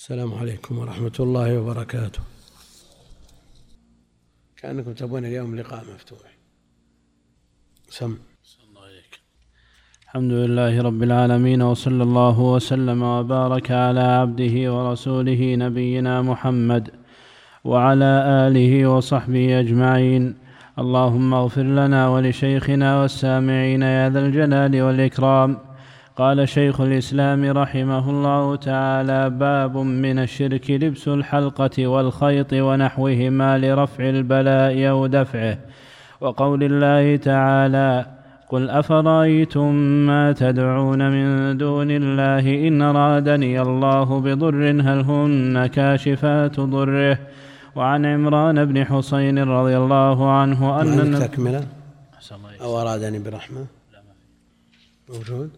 السلام عليكم ورحمة الله وبركاته. كأنكم تبون اليوم لقاء مفتوح. سم. الحمد لله رب العالمين وصلى الله وسلم وبارك على عبده ورسوله نبينا محمد وعلى آله وصحبه أجمعين. اللهم اغفر لنا ولشيخنا والسامعين يا ذا الجلال والإكرام. قال شيخ الإسلام رحمه الله تعالى باب من الشرك لبس الحلقة والخيط ونحوهما لرفع البلاء أو دفعه. وقول الله تعالى قل أفرأيتم ما تدعون من دون الله إن أرادني الله بضر هل هن كاشفات ضره؟ وعن عمران بن حسين رضي الله عنه أن تكملة؟ أو أرادني برحمة؟ لا ما في موجود؟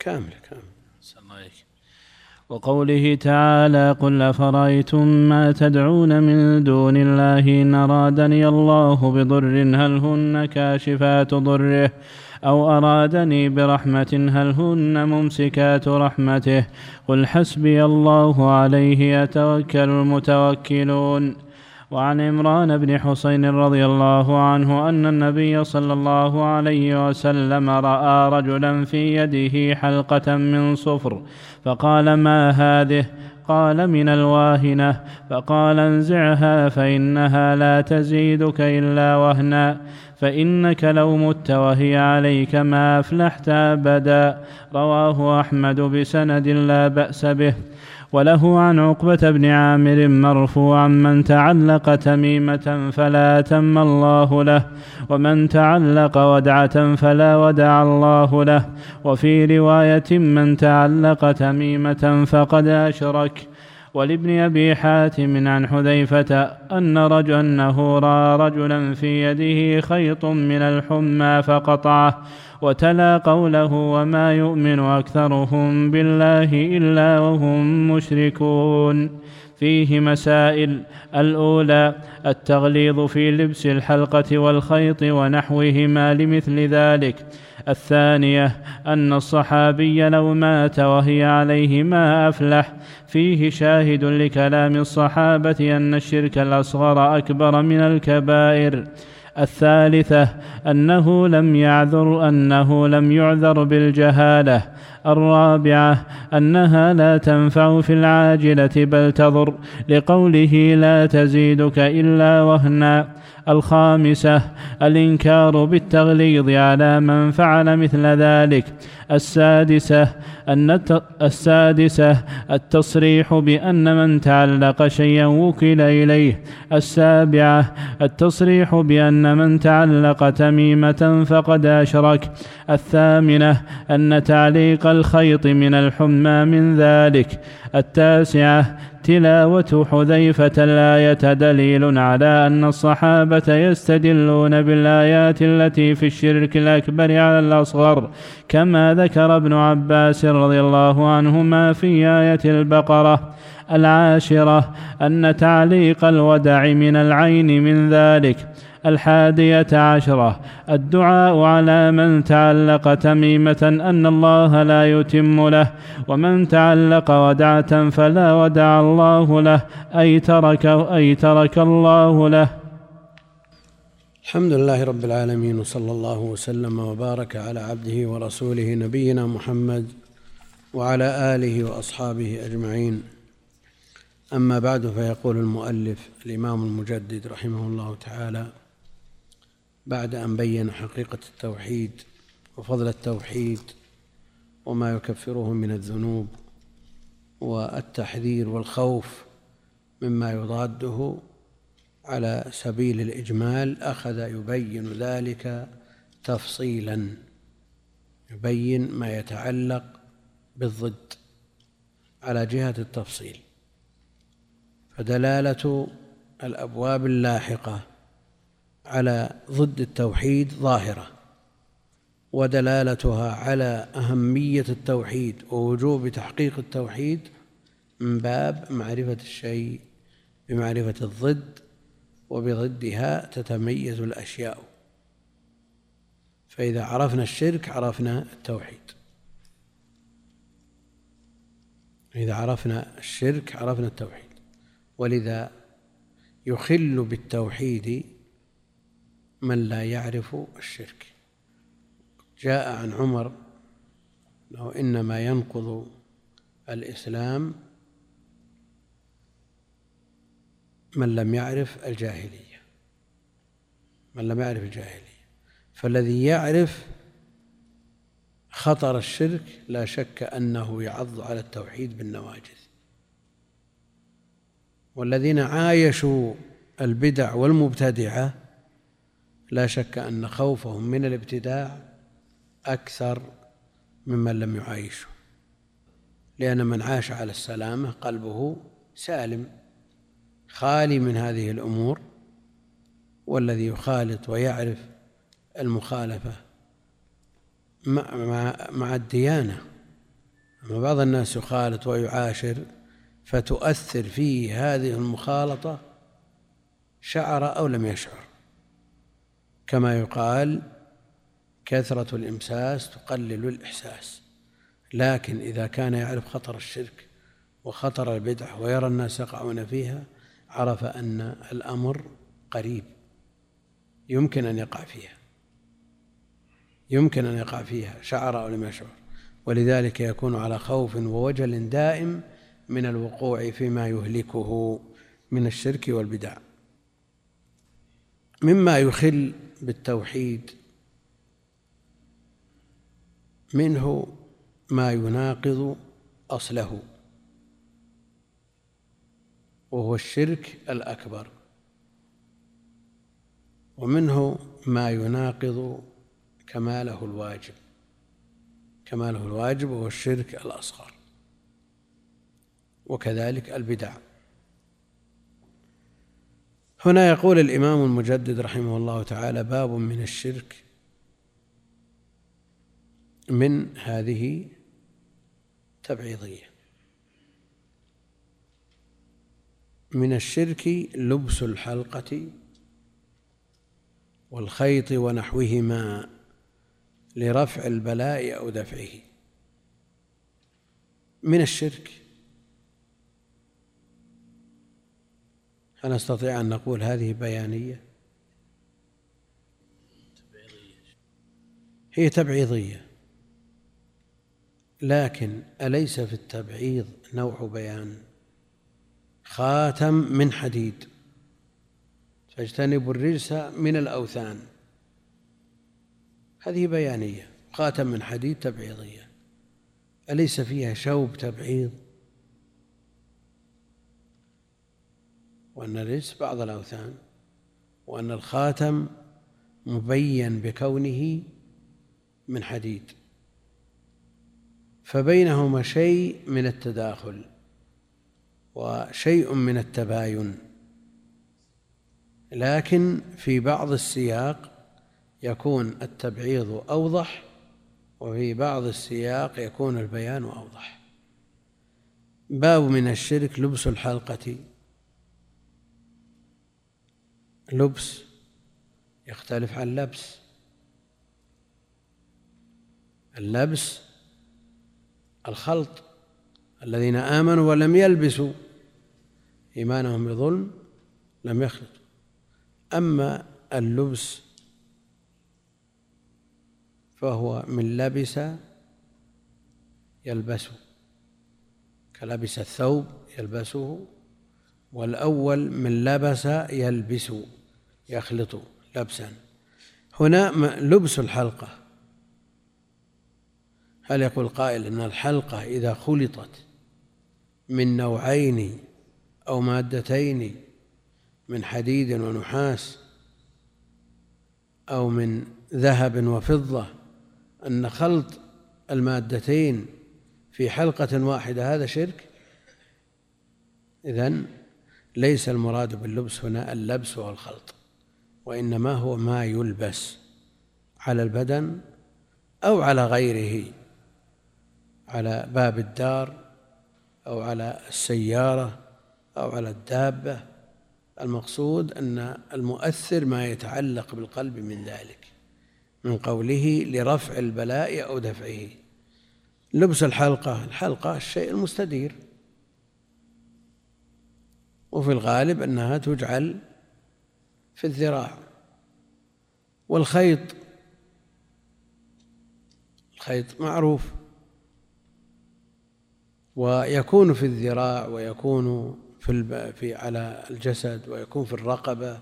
كاملة كاملة وقوله تعالى قل أفرأيتم ما تدعون من دون الله إن أرادني الله بضر هل هن كاشفات ضره؟ أو أرادني برحمة هل هن ممسكات رحمته؟ قل حسبي الله عليه يتوكل المتوكلون. وعن عمران بن حسين رضي الله عنه أن النبي صلى الله عليه وسلم رأى رجلا في يده حلقة من صفر فقال ما هذه؟ قال من الواهنة. فقال انزعها فإنها لا تزيدك إلا وهنا فإنك لو مت وهي عليك ما أفلحت أبدا. رواه أحمد بسند لا بأس به. وله عن عقبة بن عامر مرفوعا من تعلق تميمة فلا أتم الله له ومن تعلق ودعة فلا ودع الله له وفي رواية من تعلق تميمة فقد أشرك ولابن أبي حاتم عن حذيفة أن رجل أنه رأى رجلا في يده خيط من الحمى فقطعه وتلا قوله وما يؤمن أكثرهم بالله إلا وهم مشركون. فيه مسائل الأولى التغليظ في لبس الحلقة والخيط ونحوهما لمثل ذلك. الثانية أن الصحابي لو مات وهي عليه ما أفلح. فيه شاهد لكلام الصحابة أن الشرك الأصغر أكبر من الكبائر. الثالثة أنه لم يعذر أنه لم يعذر بالجهالة. الرابعة أنها لا تنفع في العاجلة بل تضر. لقوله لا تزيدك إلا وهنا. الخامسة الإنكار بالتغليظ على من فعل مثل ذلك. السادسة السادسة التصريح بأن من تعلق شيئا وكل إليه. السابعة التصريح بأن من تعلق تميمة فقد أشرك. الثامنة أن تعليق الخيط من الحمى من ذلك. التاسعة تلاوة حذيفة الآية دليل على أن الصحابة يستدلون بالآيات التي في الشرك الأكبر على الأصغر كما ذكر ابن عباس رضي الله عنهما في آية البقرة العاشرة أن تعليق الودع من العين من ذلك الحادية عشرة. الدعاء على من تعلق تميمة أن الله لا يتم له ومن تعلق ودعة فلا ودع الله له أي ترك أي ترك الله له. الحمد لله رب العالمين وصلى الله وسلم وبارك على عبده ورسوله نبينا محمد وعلى آله وأصحابه أجمعين. أما بعد فيقول المؤلف الإمام المجدد رحمه الله تعالى بعد أن بين حقيقة التوحيد وفضل التوحيد وما يكفره من الذنوب والتحذير والخوف مما يضاده على سبيل الإجمال أخذ يبين ذلك تفصيلا يبين ما يتعلق بالضد على جهة التفصيل. فدلالة الأبواب اللاحقة على ضد التوحيد ظاهرة ودلالتها على أهمية التوحيد ووجوب تحقيق التوحيد من باب معرفة الشيء بمعرفة الضد وبضدها تتميز الأشياء. فإذا عرفنا الشرك عرفنا التوحيد. إذا عرفنا الشرك عرفنا التوحيد. ولذا يخل بالتوحيد من لا يعرف الشرك. جاء عن عمر أنه إنما ينقض الإسلام من لم يعرف الجاهلية. من لم يعرف الجاهلية. فالذي يعرف خطر الشرك لا شك أنه يعض على التوحيد بالنواجذ. والذين عايشوا البدع والمبتدعة لا شك أن خوفهم من الابتداع أكثر ممن لم يعايشه لأن من عاش على السلامة قلبه سالم خالي من هذه الأمور والذي يخالط ويعرف المخالفة مع, مع, مع الديانة. أما بعض الناس يخالط ويعاشر فتؤثر فيه هذه المخالطة شعر أو لم يشعر. كما يقال كثرة الإمساس تقلل الإحساس. لكن إذا كان يعرف خطر الشرك وخطر البدعة ويرى الناس يقعون فيها عرف أن الأمر قريب. يمكن أن يقع فيها. يمكن أن يقع فيها شعر أو لم يشعر. ولذلك يكون على خوف ووجل دائم من الوقوع فيما يهلكه من الشرك والبدع. مما يخل بالتوحيد. منه ما يناقض أصله وهو الشرك الأكبر. ومنه ما يناقض كماله الواجب. كماله الواجب وهو الشرك الأصغر وكذلك البدع. هنا يقول الإمام المجدد رحمه الله تعالى باب من الشرك من هذه تبعيضية. من الشرك لبس الحلقة والخيط ونحوهما لرفع البلاء أو دفعه. من الشرك هل نستطيع أن نقول هذه بيانية. هي تبعيضية. لكن أليس في التبعيض نوع بيان؟ خاتم من حديد. فاجتنبوا الرجس من الأوثان. هذه بيانية. خاتم من حديد تبعيضية. أليس فيها شوب تبعيض؟ وأن الرجس بعض الأوثان وأن الخاتم مبين بكونه من حديد. فبينهما شيء من التداخل وشيء من التباين. لكن في بعض السياق يكون التبعيض أوضح وفي بعض السياق يكون البيان أوضح. باب من الشرك لبس الحلقة. لبس يختلف عن لبس. اللبس الخلط الذين آمنوا ولم يلبسوا إيمانهم بظلم لم يخلطوا أما اللبس فهو من لبس يلبسه كلبس الثوب يلبسه والأول من لبس يلبس. يخلط لبسا. هنا لبس الحلقة. هل يقول قائل أن الحلقة إذا خلطت من نوعين أو مادتين من حديد ونحاس أو من ذهب وفضة أن خلط المادتين في حلقة واحدة هذا شرك؟ إذن ليس المراد باللبس هنا اللبس والخلط. وإنما هو ما يلبس على البدن أو على غيره على باب الدار أو على السيارة أو على الدابة. المقصود أن المؤثر ما يتعلق بالقلب من ذلك من قوله لرفع البلاء أو دفعه. لبس الحلقة الحلقة الشيء المستدير. وفي الغالب أنها تجعل في الذراع والخيط. الخيط معروف. ويكون في الذراع ويكون في, في على الجسد ويكون في الرقبة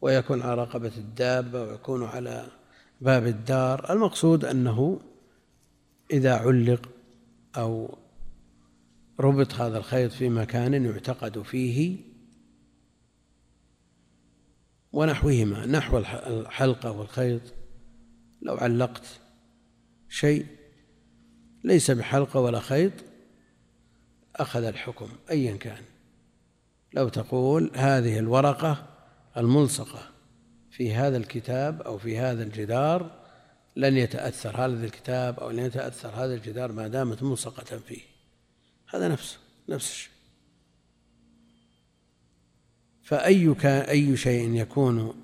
ويكون على رقبة الدابة ويكون على باب الدار. المقصود أنه إذا علق أو ربط هذا الخيط في مكان يعتقد فيه ونحوهما نحو الحلقة والخيط. لو علقت شيء ليس بحلقة ولا خيط أخذ الحكم أيا كان. لو تقول هذه الورقة الملصقة في هذا الكتاب أو في هذا الجدار لن يتأثر هذا الكتاب أو لن يتأثر هذا الجدار ما دامت ملصقة فيه. هذا نفسه نفس الشيء. فأي أي شيء يكون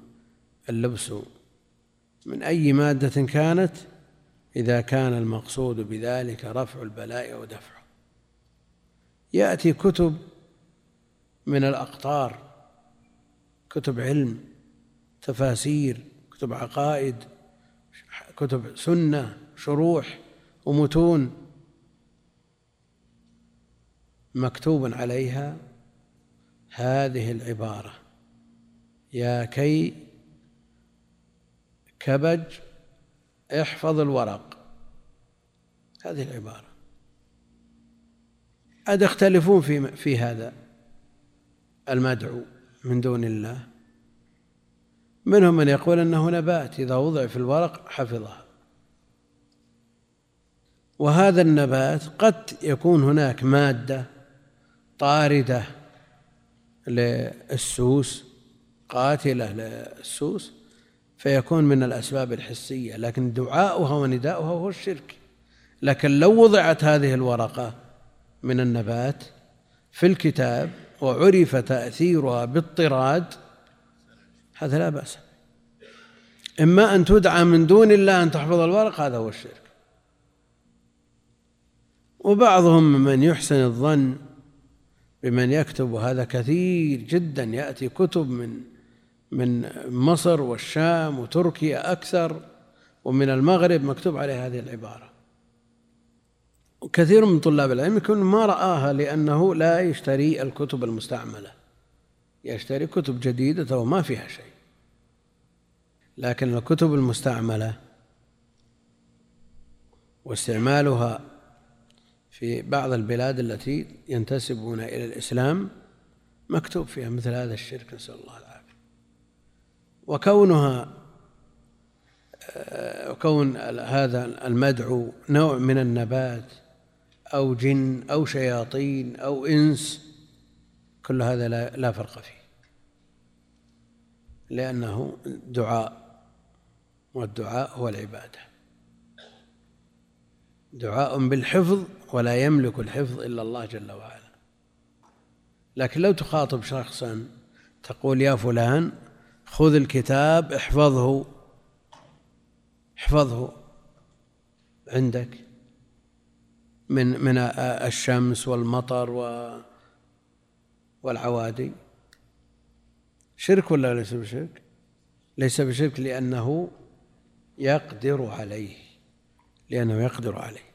اللبس من أي مادة كانت؟ إذا كان المقصود بذلك رفع البلاء ودفعه. يأتي كتب من الأقطار كتب علم تفاسير كتب عقائد كتب سنة شروح ومتون مكتوب عليها هذه العبارة. يا كي كبج احفظ الورق. هذه العبارة. قد يختلفون في في هذا المدعو من دون الله. منهم من يقول أنه نبات إذا وضع في الورق حفظها. وهذا النبات قد يكون هناك مادة طاردة للسوس قاتلة للسوس فيكون من الأسباب الحسية. لكن دعاؤها ونداؤها هو الشرك. لكن لو وضعت هذه الورقة من النبات في الكتاب وعرف تأثيرها بالطراد هذا لا بأس إما أن تدعى من دون الله أن تحفظ الورق هذا هو الشرك. وبعضهم من يحسن الظن بمن يكتب وهذا كثير جدا. يأتي كتب من من مصر والشام وتركيا أكثر ومن المغرب مكتوب عليه هذه العبارة. وكثير من طلاب العلم يكون ما رآها لأنه لا يشتري الكتب المستعملة. يشتري كتب جديدة وما فيها شيء. لكن الكتب المستعملة واستعمالها في بعض البلاد التي ينتسبون إلى الإسلام مكتوب فيها مثل هذا الشرك نسأل الله العافية. وكونها وكون هذا المدعو نوع من النبات أو جن أو شياطين أو إنس كل هذا لا فرق فيه. لأنه دعاء والدعاء هو العبادة. دعاء بالحفظ ولا يملك الحفظ إلا الله جل وعلا. لكن لو تخاطب شخصا تقول يا فلان خذ الكتاب احفظه احفظه عندك من من الشمس والمطر والعوادي. شرك ولا ليس بشرك؟ ليس بشرك لأنه يقدر عليه لأنه يقدر عليه.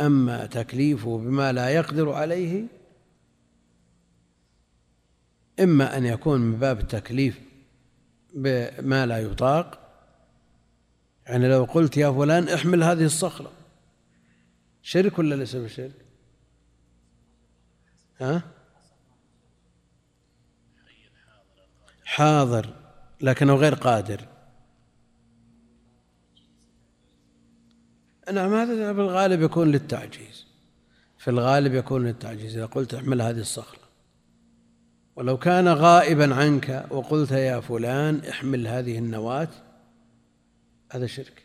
أما تكليفه بما لا يقدر عليه إما أن يكون من باب التكليف بما لا يطاق يعني لو قلت يا فلان احمل هذه الصخرة شرك ولا ليس بشرك؟ ها؟ حاضر لكنه غير قادر نعم هذا في الغالب يكون للتعجيز. في الغالب يكون للتعجيز إذا قلت احمل هذه الصخرة. ولو كان غائبا عنك وقلت يا فلان احمل هذه النواة هذا شرك.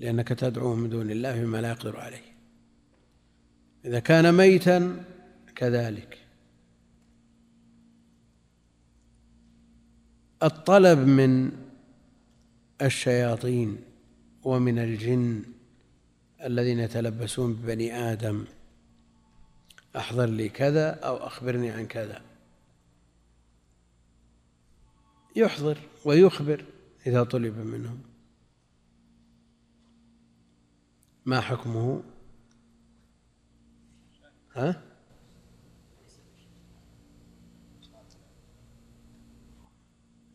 لأنك تدعو من دون الله بما لا يقدر عليه. إذا كان ميتا كذلك. الطلب من الشياطين ومن الجن الذين يتلبسون ببني آدم. أحضر لي كذا أو أخبرني عن كذا. يحضر ويخبر إذا طلب منهم. ما حكمه؟ ها؟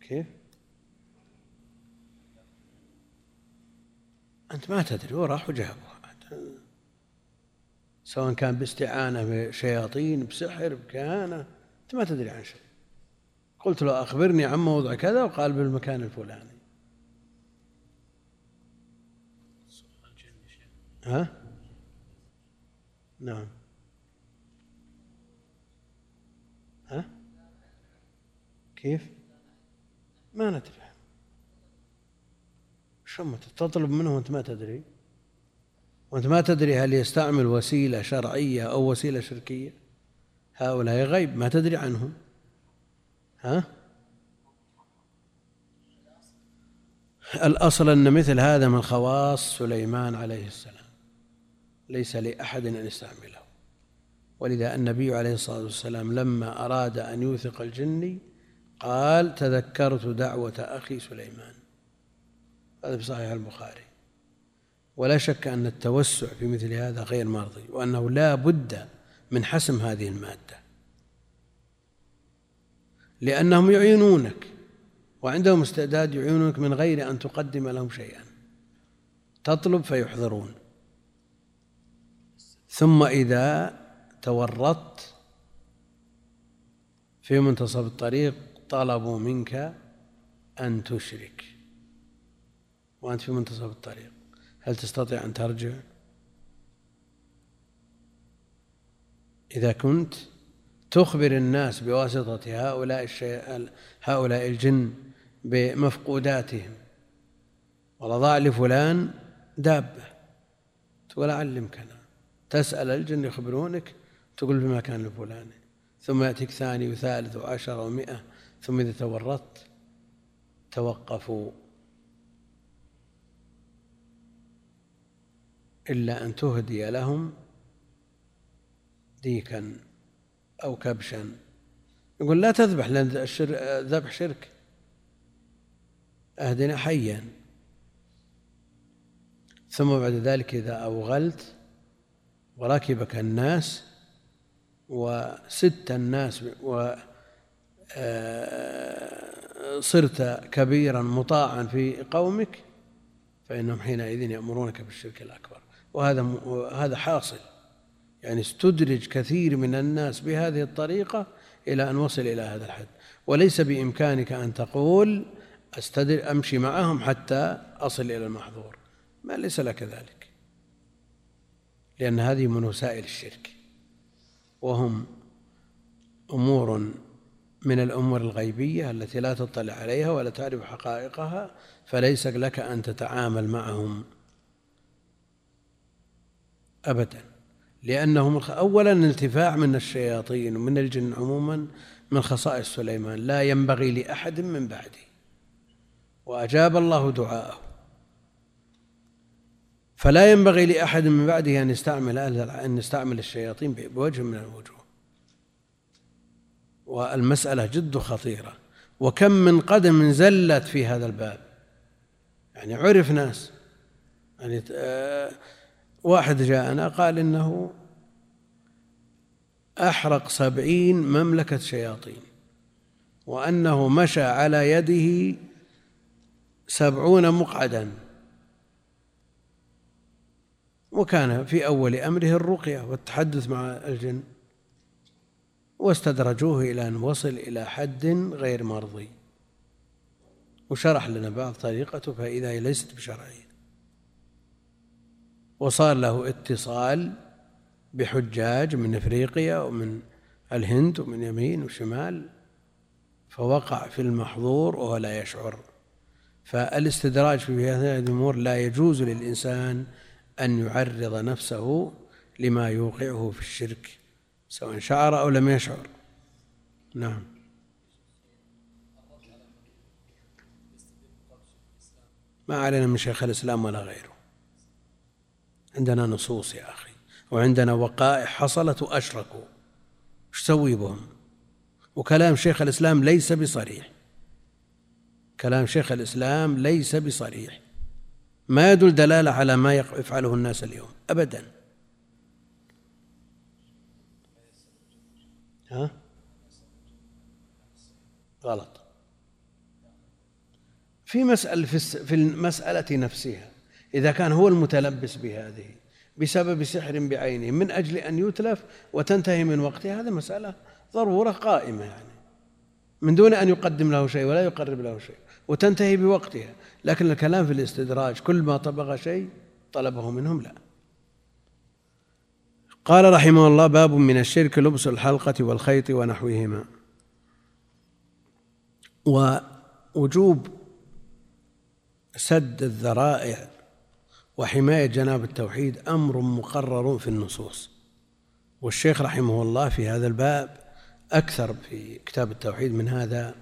كيف؟ أنت ما تدري هو راح وجابه. سواء كان باستعانة بشياطين بسحر بكهانة أنت ما تدري عن شيء. قلت له أخبرني عن موضع كذا وقال بالمكان الفلاني. ها؟ نعم. ها؟ كيف؟ ما نتفهم شو تطلب منه وانت ما تدري. وانت ما تدري هل يستعمل وسيلة شرعية أو وسيلة شركية. هؤلاء غيب ما تدري عنهم. ها؟ الأصل أن مثل هذا من خواص سليمان عليه السلام. ليس لأحد أن يستعمله. ولذا النبي عليه الصلاة والسلام لما أراد أن يوثق الجني قال تذكرت دعوة أخي سليمان. هذا في صحيح البخاري. ولا شك أن التوسع في مثل هذا غير مرضي وأنه لا بد من حسم هذه المادة. لأنهم يعينونك وعندهم استعداد يعينونك من غير أن تقدم لهم شيئا. تطلب فيحضرون. ثم إذا تورطت في منتصف الطريق طلبوا منك أن تشرك. وأنت في منتصف الطريق. هل تستطيع أن ترجع؟ إذا كنت تخبر الناس بواسطة هؤلاء الشيء هؤلاء الجن بمفقوداتهم. والله ضاع لفلان دابة. تقول أعلمك أنا. تسأل الجن يخبرونك تقول في المكان الفلاني ثم يأتيك ثاني وثالث وعشرة ومئة ثم إذا تورطت توقفوا. إلا أن تهدي لهم ديكا أو كبشا. يقول لا تذبح لأن الذبح شرك. أهدنا حيا. ثم بعد ذلك إذا أوغلت وركبك الناس وست الناس و آه، صرت كبيرا مطاعا في قومك فإنهم حينئذ يأمرونك بالشرك الأكبر. وهذا هذا حاصل. يعني استدرج كثير من الناس بهذه الطريقة إلى أن وصل إلى هذا الحد. وليس بإمكانك أن تقول أستدر أمشي معهم حتى أصل إلى المحظور. ما ليس لك ذلك. لأن هذه من وسائل الشرك. وهم أمور من الأمور الغيبية التي لا تطلع عليها ولا تعرف حقائقها فليس لك أن تتعامل معهم أبدا. لأنهم أولا الانتفاع من الشياطين ومن الجن عموما من خصائص سليمان. لا ينبغي لأحد من بعده. وأجاب الله دعاءه. فلا ينبغي لأحد من بعده أن يستعمل أن يستعمل الشياطين بوجه من الوجوه. والمسألة جد خطيرة. وكم من قدم زلت في هذا الباب. يعني عرف ناس. يعني واحد جاءنا قال إنه أحرق سبعين مملكة شياطين وأنه مشى على يده سبعون مقعدا. وكان في أول أمره الرقية والتحدث مع الجن واستدرجوه إلى أن وصل إلى حد غير مرضي. وشرح لنا بعض طريقته فإذا ليست بشرعية. وصار له اتصال بحجاج من إفريقيا ومن الهند ومن يمين وشمال فوقع في المحظور وهو لا يشعر. فالاستدراج في هذه الأمور لا يجوز للإنسان أن يعرض نفسه لما يوقعه في الشرك سواء شعر أو لم يشعر. نعم. ما علينا من شيخ الإسلام ولا غيره. عندنا نصوص يا أخي وعندنا وقائع حصلت وأشركوا. إيش تسوي بهم؟ وكلام شيخ الإسلام ليس بصريح. كلام شيخ الإسلام ليس بصريح. ما يدل دلالة على ما يفعله الناس اليوم أبدا. ها؟ غلط. في مسألة في المسألة نفسها إذا كان هو المتلبس بهذه بسبب سحر بعينه من أجل أن يتلف وتنتهي من وقتها هذه مسألة ضرورة قائمة يعني. من دون أن يقدم له شيء ولا يقرب له شيء وتنتهي بوقتها. لكن الكلام في الاستدراج كل ما طبغ شيء طلبه منهم لا. قال رحمه الله باب من الشرك لبس الحلقة والخيط ونحوهما. ووجوب سد الذرائع وحماية جناب التوحيد أمر مقرر في النصوص. والشيخ رحمه الله في هذا الباب أكثر في كتاب التوحيد من هذا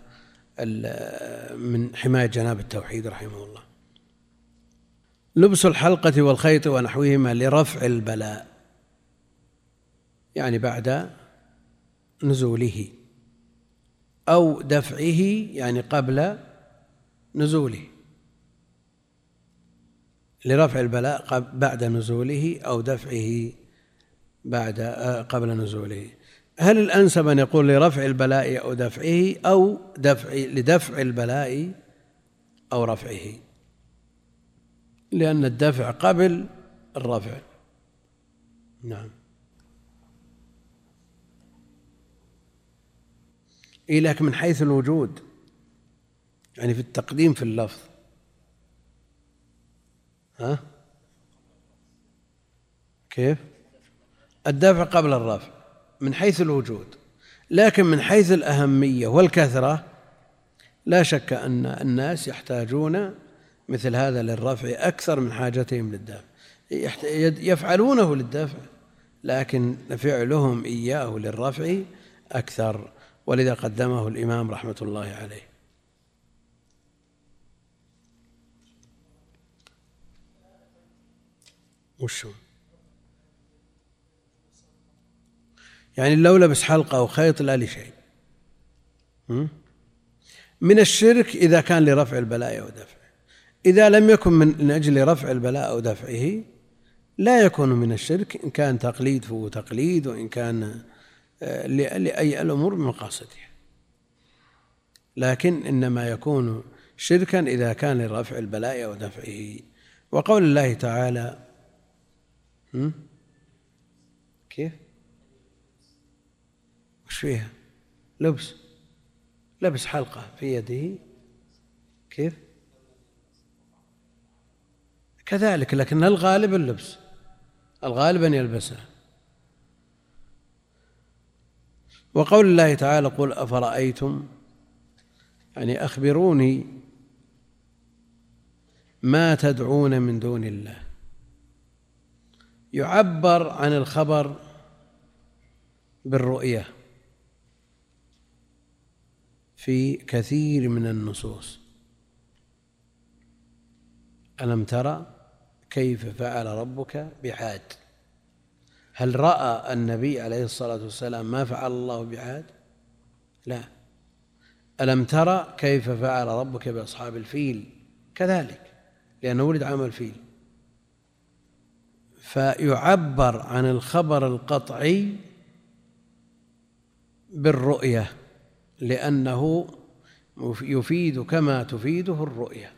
من حماية جناب التوحيد رحمه الله. لبس الحلقة والخيط ونحوهما لرفع البلاء يعني بعد نزوله أو دفعه يعني قبل نزوله. لرفع البلاء بعد نزوله أو دفعه بعد آه، قبل نزوله. هل الأنسب أن يقول لرفع البلاء أو دفعه أو دفع لدفع البلاء أو رفعه؟ لأن الدفع قبل الرفع. نعم. لكن من حيث الوجود. يعني في التقديم في اللفظ. ها؟ كيف؟ الدفع قبل الرفع من حيث الوجود. لكن من حيث الأهمية والكثرة لا شك أن الناس يحتاجون مثل هذا للرفع أكثر من حاجتهم للدفع يفعلونه للدفع لكن فعلهم إياه للرفع أكثر. ولذا قدمه الإمام رحمة الله عليه. وشو؟ يعني لو لبس حلقة أو خيط لا لشيء من الشرك إذا كان لرفع البلاء أو دفعه. إذا لم يكن من أجل رفع البلاء أو دفعه لا يكون من الشرك. إن كان تقليد فهو تقليد وإن كان آه، لأي الأمور من مقاصدها لكن إنما يكون شركا إذا كان لرفع البلاء أو دفعه. وقول الله تعالى كيف؟ وش فيها؟ لبس. لبس حلقة في يده كيف؟ كذلك لكن الغالب اللبس. الغالب أن يلبسها وقول الله تعالى قل أفرأيتم يعني أخبروني ما تدعون من دون الله. يعبر عن الخبر بالرؤية في كثير من النصوص. ألم ترى كيف فعل ربك بعاد؟ هل رأى النبي عليه الصلاة والسلام ما فعل الله بعاد؟ لا. ألم ترى كيف فعل ربك بأصحاب الفيل؟ كذلك لأنه ولد عام الفيل. فيعبر عن الخبر القطعي بالرؤية لأنه يفيد كما تفيده الرؤية.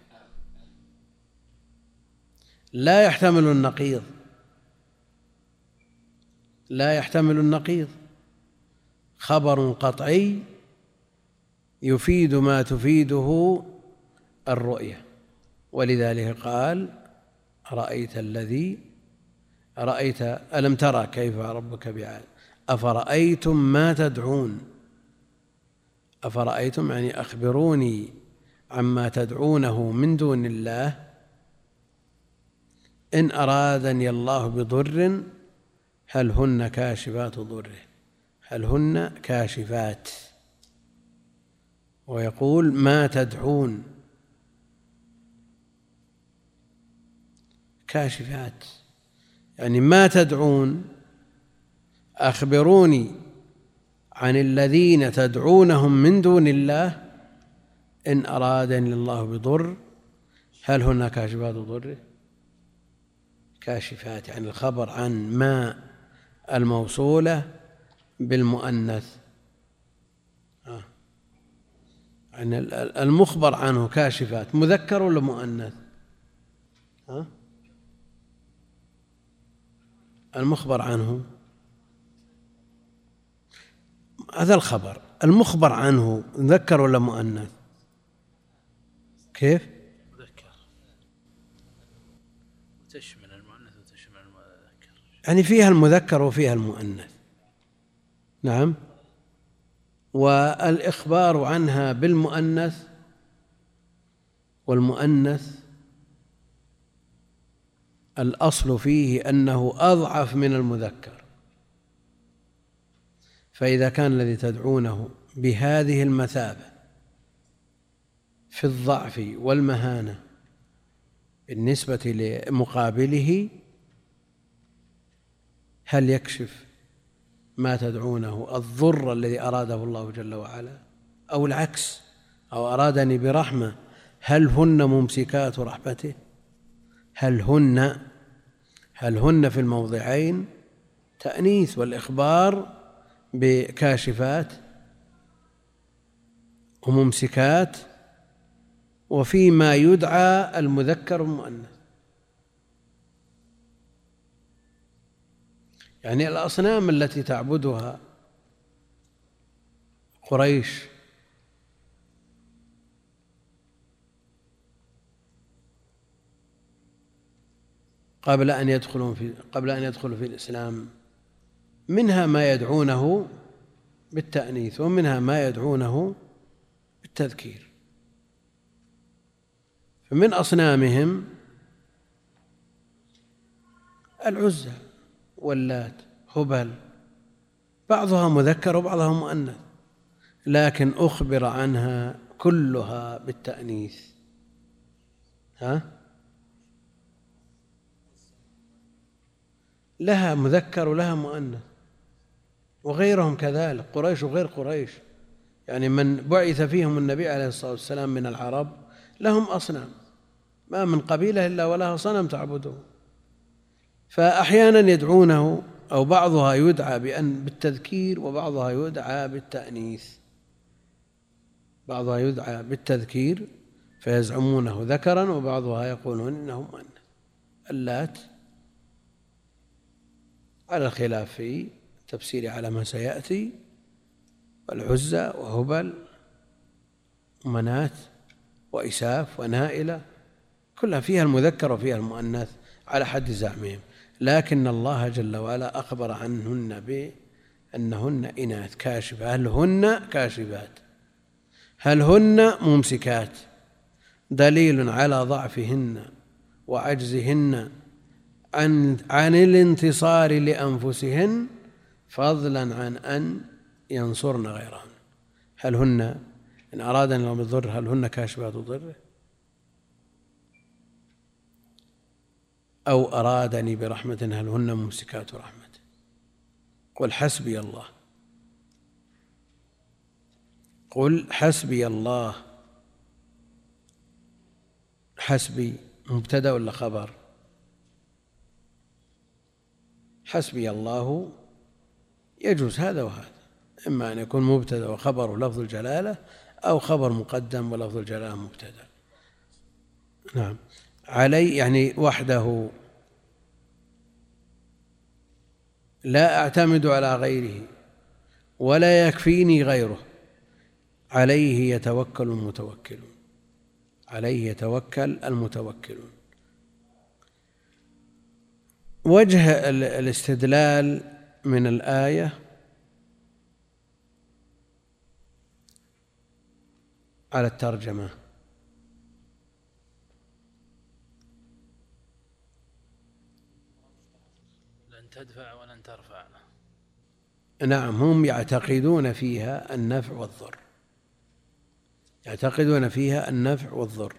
لا يحتمل النقيض. لا يحتمل النقيض. خبر قطعي يفيد ما تفيده الرؤية. ولذلك قال رأيت الذي رأيت ألم ترى كيف ربك بعاد أفرأيتم ما تدعون؟ أفرأيتم يعني أخبروني عما تدعونه من دون الله؟ إن أرادني الله بضر هل هن كاشفات ضره؟ هل هن كاشفات؟ ويقول ما تدعون؟ كاشفات. يعني ما تدعون أخبروني عن الذين تدعونهم من دون الله إن أرادني الله بضر. هل هن كاشفات ضره كاشفات يعني الخبر عن ما الموصولة بالمؤنث. آه. يعني المخبر عنه كاشفات مذكر ولا مؤنث؟ ها المخبر عنه. هذا الخبر المخبر عنه مذكر ولا مؤنث؟ كيف؟ مذكر. تشمل المؤنث وتشمل المذكر. يعني فيها المذكر وفيها المؤنث. نعم. والإخبار عنها بالمؤنث والمؤنث الأصل فيه أنه أضعف من المذكر. فإذا كان الذي تدعونه بهذه المثابة في الضعف والمهانة بالنسبة لمقابله هل يكشف ما تدعونه الضر الذي أراده الله جل وعلا؟ أو العكس أو أرادني برحمة هل هن ممسكات رحمته؟ هل هن هل هن في الموضعين؟ تأنيث والإخبار بكاشفات وممسكات وفيما يدعى المذكر المؤنث يعني الأصنام التي تعبدها قريش قبل أن يدخلوا في قبل أن يدخلوا في الإسلام منها ما يدعونه بالتأنيث ومنها ما يدعونه بالتذكير. فمن أصنامهم العزى واللات هبل. بعضها مذكر وبعضها مؤنث لكن أخبر عنها كلها بالتأنيث. ها؟ لها مذكر ولها مؤنث. وغيرهم كذلك قريش وغير قريش. يعني من بعث فيهم النبي عليه الصلاة والسلام من العرب لهم أصنام. ما من قبيلة إلا ولها صنم تعبده. فأحيانا يدعونه أو بعضها يدعى بأن بالتذكير وبعضها يدعى بالتأنيث. بعضها يدعى بالتذكير فيزعمونه ذكرا وبعضها يقولون إنه مؤنث. اللات على الخلاف في تفسير على ما سيأتي والعزى وهبل ومنات وإساف ونائلة كلها فيها المذكر وفيها المؤنث على حد زعمهم. لكن الله جل وعلا أخبر عنهن بأنهن إناث كاشفة. هل هن كاشفات؟ هل هن ممسكات؟ دليل على ضعفهن وعجزهن عن عن الانتصار لأنفسهن فضلا عن أن ينصرن غيرهن. هل هن إن أرادن لهم الضر هل هن كاشفات ضره أو أرادني برحمة هل هن ممسكات رحمته قل حسبي الله. قل حسبي الله. حسبي مبتدأ ولا خبر؟ حسبي الله يجوز هذا وهذا. إما أن يكون مبتدأ وخبر لفظ الجلالة أو خبر مقدم ولفظ الجلالة مبتدأ. نعم. علي يعني وحده. لا أعتمد على غيره ولا يكفيني غيره. عليه يتوكل المتوكلون عليه يتوكل المتوكلون وجه الاستدلال من الآية على الترجمة. لن تدفع ولن ترفع. نعم هم يعتقدون فيها النفع والضر. يعتقدون فيها النفع والضر.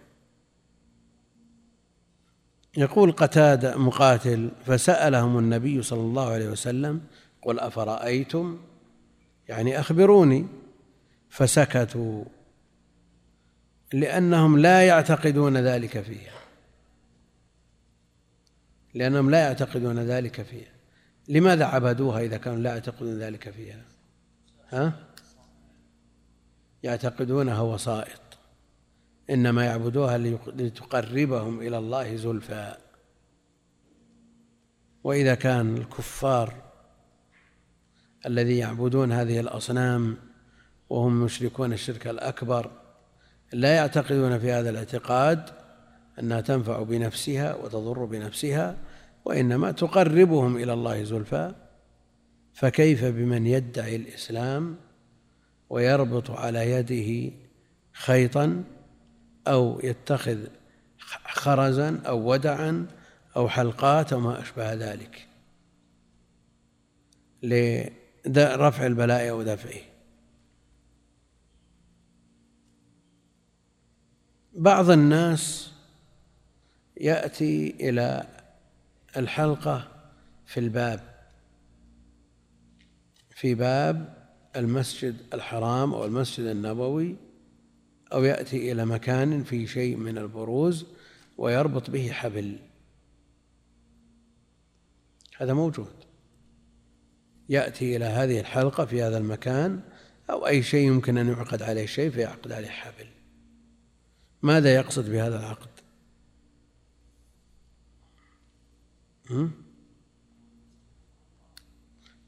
يقول قتادة مقاتل فسألهم النبي صلى الله عليه وسلم قل أفرأيتم؟ يعني أخبروني. فسكتوا لأنهم لا يعتقدون ذلك فيها. لأنهم لا يعتقدون ذلك فيها. لماذا عبدوها إذا كانوا لا يعتقدون ذلك فيها؟ ها؟ يعتقدونها وسائط. إنما يعبدوها لتقربهم إلى الله زلفى. وإذا كان الكفار الذي يعبدون هذه الأصنام وهم مشركون الشرك الأكبر لا يعتقدون في هذا الاعتقاد أنها تنفع بنفسها وتضر بنفسها وإنما تقربهم إلى الله زلفى. فكيف بمن يدعي الإسلام ويربط على يده خيطا أو يتخذ خرزا أو ودعا أو حلقات أو ما أشبه ذلك. لرفع البلاء أو دفعه. بعض الناس يأتي إلى الحلقة في الباب في باب المسجد الحرام أو المسجد النبوي أو يأتي إلى مكان فيه شيء من البروز ويربط به حبل. هذا موجود. يأتي إلى هذه الحلقة في هذا المكان أو أي شيء يمكن أن يعقد عليه شيء فيعقد عليه حبل. ماذا يقصد بهذا العقد؟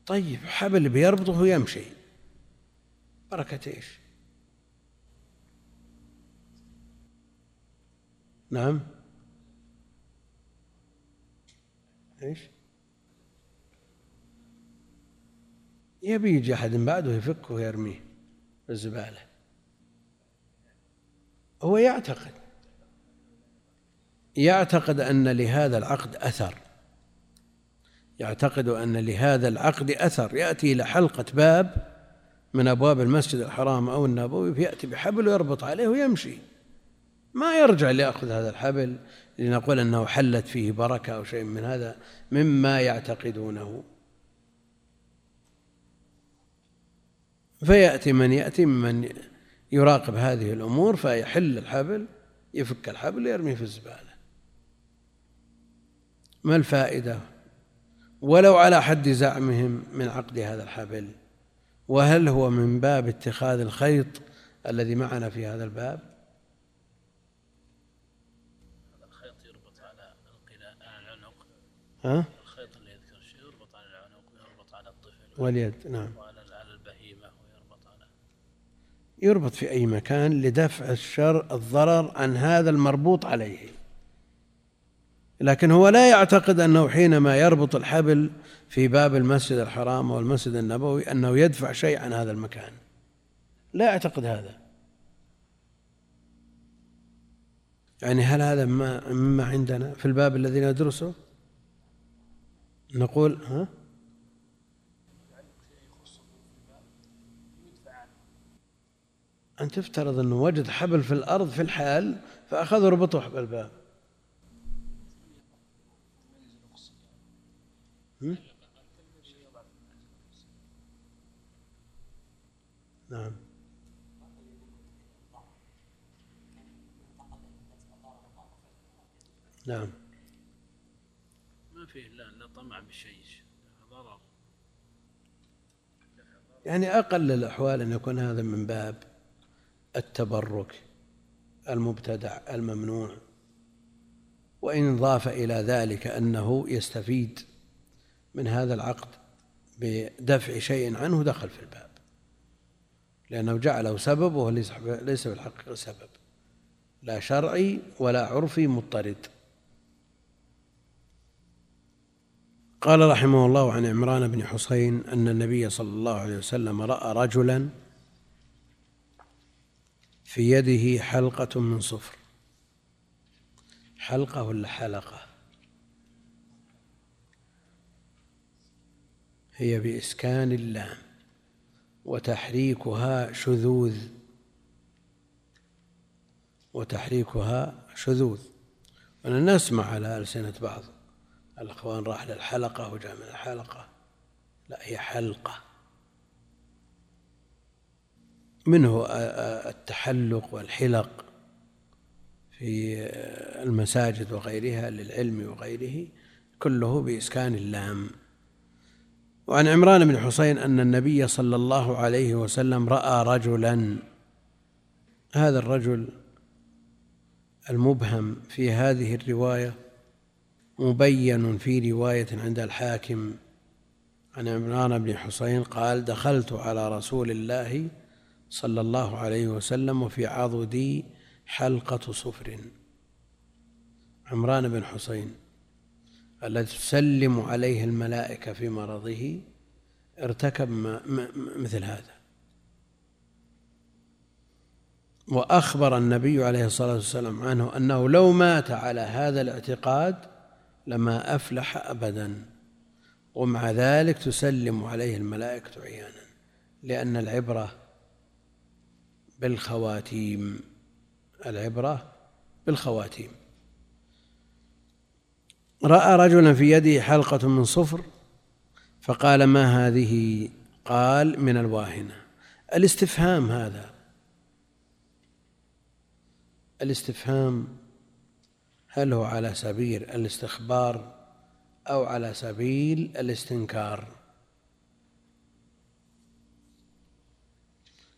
طيب حبل بيربطه ويمشي. بركة إيش؟ نعم. إيش؟ يبي يجي أحد بعده يفكه ويرميه في الزبالة. هو يعتقد. يعتقد أن لهذا العقد أثر. يعتقد أن لهذا العقد أثر. يأتي إلى حلقة باب من أبواب المسجد الحرام أو النبوي فيأتي بحبل ويربط عليه ويمشي. ما يرجع ليأخذ هذا الحبل لنقول أنه حلت فيه بركة أو شيء من هذا مما يعتقدونه. فيأتي من يأتي ممن يراقب هذه الأمور فيحل الحبل يفك الحبل ويرميه في الزبالة. ما الفائدة؟ ولو على حد زعمهم من عقد هذا الحبل وهل هو من باب اتخاذ الخيط الذي معنا في هذا الباب الخيط يربط على العنق ها؟ الخيط اللي يذكر الشيء يربط على العنق ويربط على الطفل واليد نعم. يربط في أي مكان لدفع الشر الضرر عن هذا المربوط عليه. لكن هو لا يعتقد أنه حينما يربط الحبل في باب المسجد الحرام أو المسجد النبوي أنه يدفع شيء عن هذا المكان. لا يعتقد هذا. يعني هل هذا مما عندنا في الباب الذي ندرسه؟ نقول ها؟ أن تفترض أنه وجد حبل في الأرض في الحال فأخذ ربطه بالباب نعم. نعم. لا ضرر. يعني أقل الأحوال أن يكون هذا من باب التبرك المبتدع الممنوع وإن ضاف إلى ذلك أنه يستفيد من هذا العقد بدفع شيء عنه دخل في الباب لأنه جعله سبب وهو ليس بالحقيقة سبب لا شرعي ولا عرفي مضطرد. قال رحمه الله عن عمران بن حسين أن النبي صلى الله عليه وسلم رأى رجلا في يده حلقة من صفر. حلقة ولا حلقة؟ هي بإسكان اللام وتحريكها شذوذ. وتحريكها شذوذ. أنا نسمع على ألسنة بعض. الأخوان راح للحلقة وجاء من الحلقة. لا هي حلقة. منه التحلق والحلق في المساجد وغيرها للعلم وغيره كله بإسكان اللام. وعن عمران بن حسين أن النبي صلى الله عليه وسلم رأى رجلا. هذا الرجل المبهم في هذه الرواية مبين في رواية عند الحاكم عن عمران بن حسين قال دخلت على رسول الله صلى الله عليه وسلم وفي عضدي حلقة صفر. عمران بن حسين الذي تسلم عليه الملائكة في مرضه ارتكب مثل هذا. وأخبر النبي عليه الصلاة والسلام عنه أنه لو مات على هذا الاعتقاد لما أفلح أبدا ومع ذلك تسلم عليه الملائكة عيانا لأن العبرة بالخواتيم العبرة بالخواتيم. رأى رجلا في يده حلقة من صفر فقال ما هذه؟ قال من الواهنة. الاستفهام هذا الاستفهام هل هو على سبيل الاستخبار أو على سبيل الاستنكار؟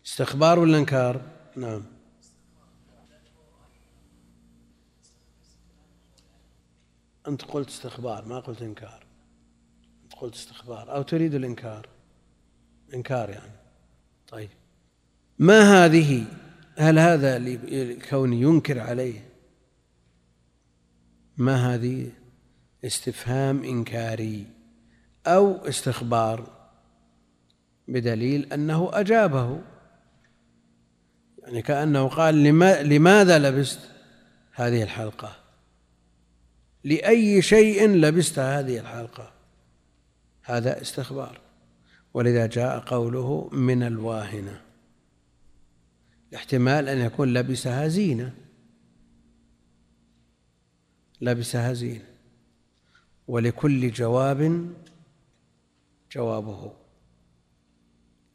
استخبار ولا إنكار؟ نعم. أنت قلت استخبار ما قلت إنكار. أنت قلت استخبار. أو تريد الإنكار. إنكار يعني. طيب. ما هذه؟ هل هذا لكون ينكر عليه؟ ما هذه؟ استفهام إنكاري أو استخبار بدليل أنه أجابه. يعني كأنه قال لماذا لبست هذه الحلقة؟ لأي شيء لبست هذه الحلقة؟ هذا استخبار. ولذا جاء قوله من الواهنة احتمال أن يكون لبسها زينة. لبسها زينة ولكل جواب جوابه.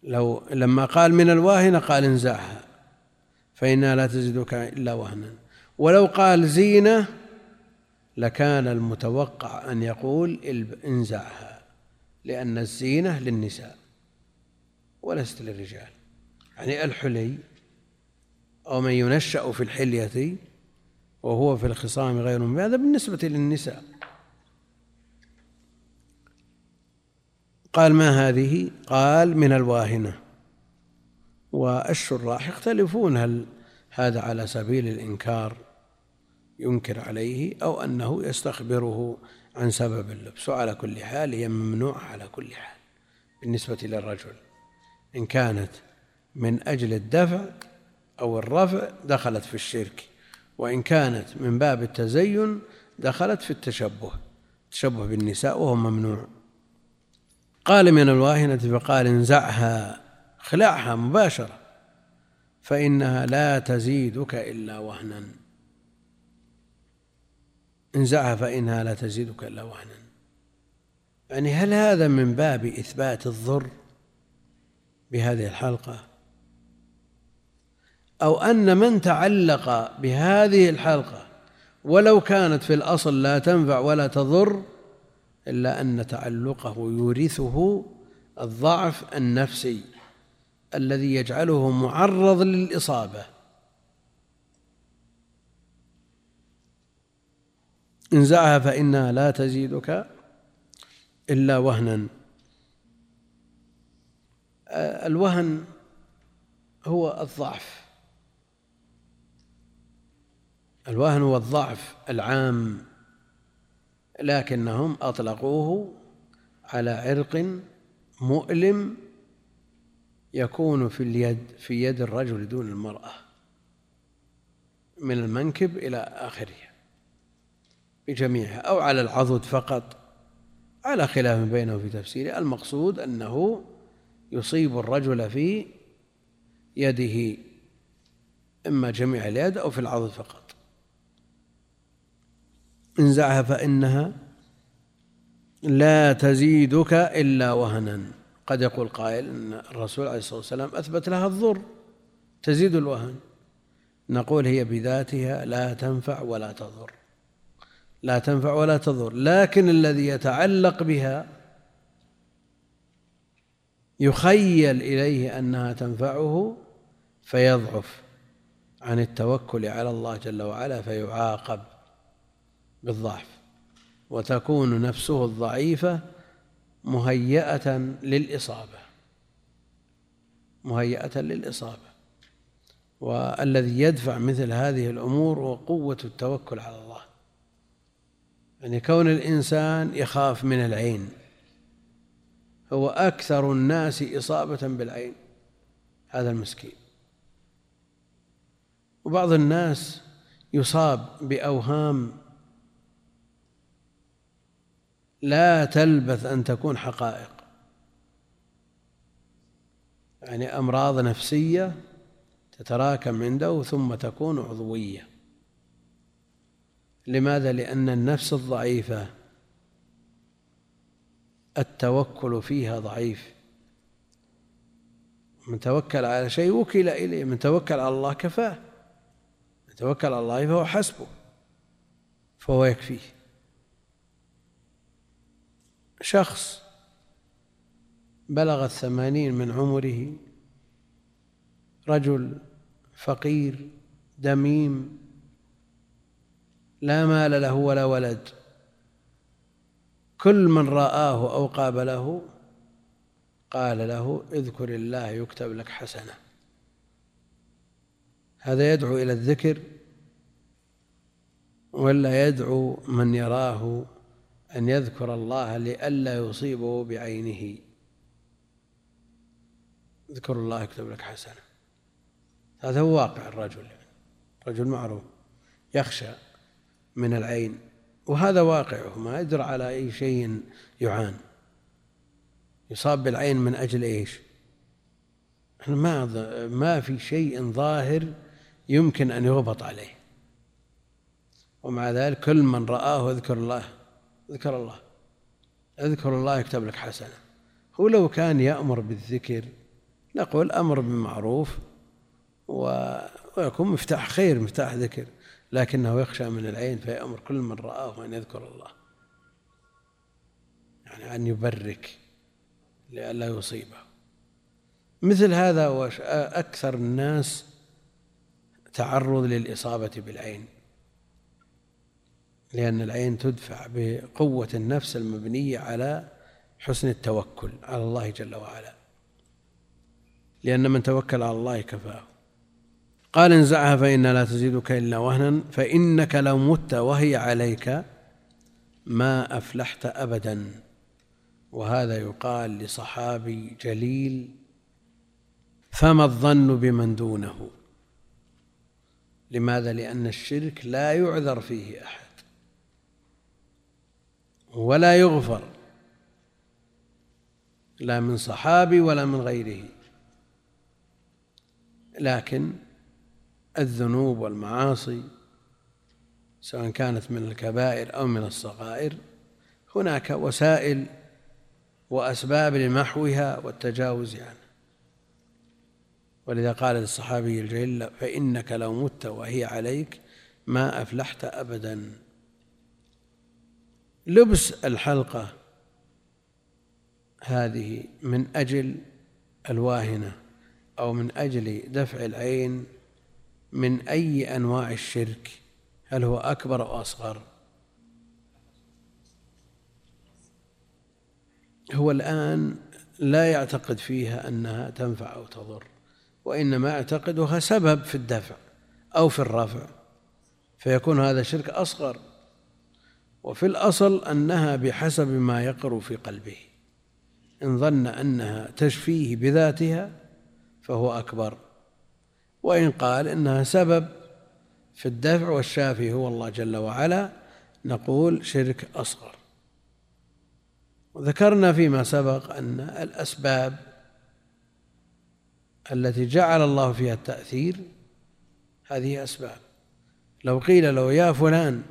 لو لما قال من الواهنة قال انزعها فإنها لا تزدك إلا وهنا. ولو قال زينة لكان المتوقع أن يقول انزعها لأن الزينة للنساء وليست للرجال. يعني الحلي أو من ينشأ في الحلية وهو في الخصام غير مبين. هذا بالنسبة للنساء. قال ما هذه؟ قال من الواهنة. والشراح يختلفون هل هذا على سبيل الإنكار ينكر عليه أو أنه يستخبره عن سبب اللبس. وعلى كل حال هي ممنوعة على كل حال بالنسبة للرجل. إن كانت من أجل الدفع أو الرفع دخلت في الشرك. وإن كانت من باب التزين دخلت في التشبه التشبه بالنساء وهو ممنوع. قال من الواهنة فقال انزعها اخلعها مباشرة فإنها لا تزيدك إلا وهنا. انزعها فإنها لا تزيدك إلا وهنا. يعني هل هذا من باب إثبات الضر بهذه الحلقة؟ أو أن من تعلق بهذه الحلقة ولو كانت في الأصل لا تنفع ولا تضر إلا أن تعلقه يورثه الضعف النفسي الذي يجعله معرض للإصابة. انزعها فإنها لا تزيدك إلا وهنا. الوهن هو الضعف. الوهن هو الضعف العام لكنهم أطلقوه على عرق مؤلم يكون في اليد في يد الرجل دون المرأة من المنكب إلى آخره بجميعها أو على العضد فقط. على خلاف بينه في تفسيره المقصود أنه يصيب الرجل في يده إما جميع اليد أو في العضد فقط. انزعها فإنها لا تزيدك إلا وهنا. قد يقول قائل أن الرسول عليه الصلاة والسلام أثبت لها الضر تزيد الوهن. نقول هي بذاتها لا تنفع ولا تضر. لا تنفع ولا تضر. لكن الذي يتعلق بها يخيل إليه أنها تنفعه فيضعف عن التوكل على الله جل وعلا فيعاقب. بالضعف وتكون نفسه الضعيفة مهيئة للإصابة مهيئة للإصابة. والذي يدفع مثل هذه الأمور هو قوة التوكل على الله. يعني كون الإنسان يخاف من العين هو أكثر الناس إصابة بالعين هذا المسكين. وبعض الناس يصاب بأوهام لا تلبث أن تكون حقائق. يعني أمراض نفسية تتراكم عنده ثم تكون عضوية. لماذا؟ لأن النفس الضعيفة التوكل فيها ضعيف. من توكل على شيء وكل إليه من توكل على الله كفاه. من توكل على الله فهو حسبه فهو يكفيه. شخص بلغ الثمانين من عمره رجل فقير دميم لا مال له ولا ولد. كل من رآه أو قابله قال له اذكر الله يكتب لك حسنة. هذا يدعو إلى الذكر ولا يدعو من يراه أن يذكر الله لئلا يصيبه بعينه. اذكر الله يكتب لك حسنة. هذا هو واقع الرجل رجل معروف يخشى من العين وهذا واقعه ما يدرى على أي شيء يعان. يصاب بالعين من أجل إيش؟ ما ما في شيء ظاهر يمكن أن يغبط عليه. ومع ذلك كل من رآه اذكر الله. اذكر الله. أذكر الله يكتب لك حسنة. هو لو كان يأمر بالذكر نقول أمر بالمعروف ويكون مفتاح خير مفتاح ذكر. لكنه يخشى من العين فيأمر كل من رآه أن يذكر الله. يعني أن يبرك لئلا يصيبه. مثل هذا أكثر الناس تعرض للإصابة بالعين. لأن العين تدفع بقوة النفس المبنية على حسن التوكل على الله جل وعلا. لأن من توكل على الله كفاه. قال انزعها فإن لا تزيدك إلا وهنا فإنك لو مت وهي عليك ما أفلحت أبدا. وهذا يقال لصحابي جليل فما الظن بمن دونه؟ لماذا؟ لأن الشرك لا يعذر فيه أحد. ولا يغفر لا من صحابي ولا من غيره. لكن الذنوب والمعاصي سواء كانت من الكبائر أو من الصغائر هناك وسائل وأسباب لمحوها والتجاوز عنها. ولذا قال للصحابي الجليل فإنك لو مت وهي عليك ما أفلحت ابدا. لبس الحلقة هذه من أجل الواهنة أو من أجل دفع العين من أي أنواع الشرك هل هو أكبر أو أصغر؟ هو الآن لا يعتقد فيها أنها تنفع أو تضر وإنما يعتقدها سبب في الدفع أو في الرفع فيكون هذا شرك أصغر. وفي الأصل أنها بحسب ما يقر في قلبه. إن ظن أنها تشفيه بذاتها فهو أكبر. وإن قال إنها سبب في الدفع والشافي هو الله جل وعلا نقول شرك أصغر. وذكرنا فيما سبق أن الأسباب التي جعل الله فيها التأثير هذه أسباب. لو قيل له يا فلان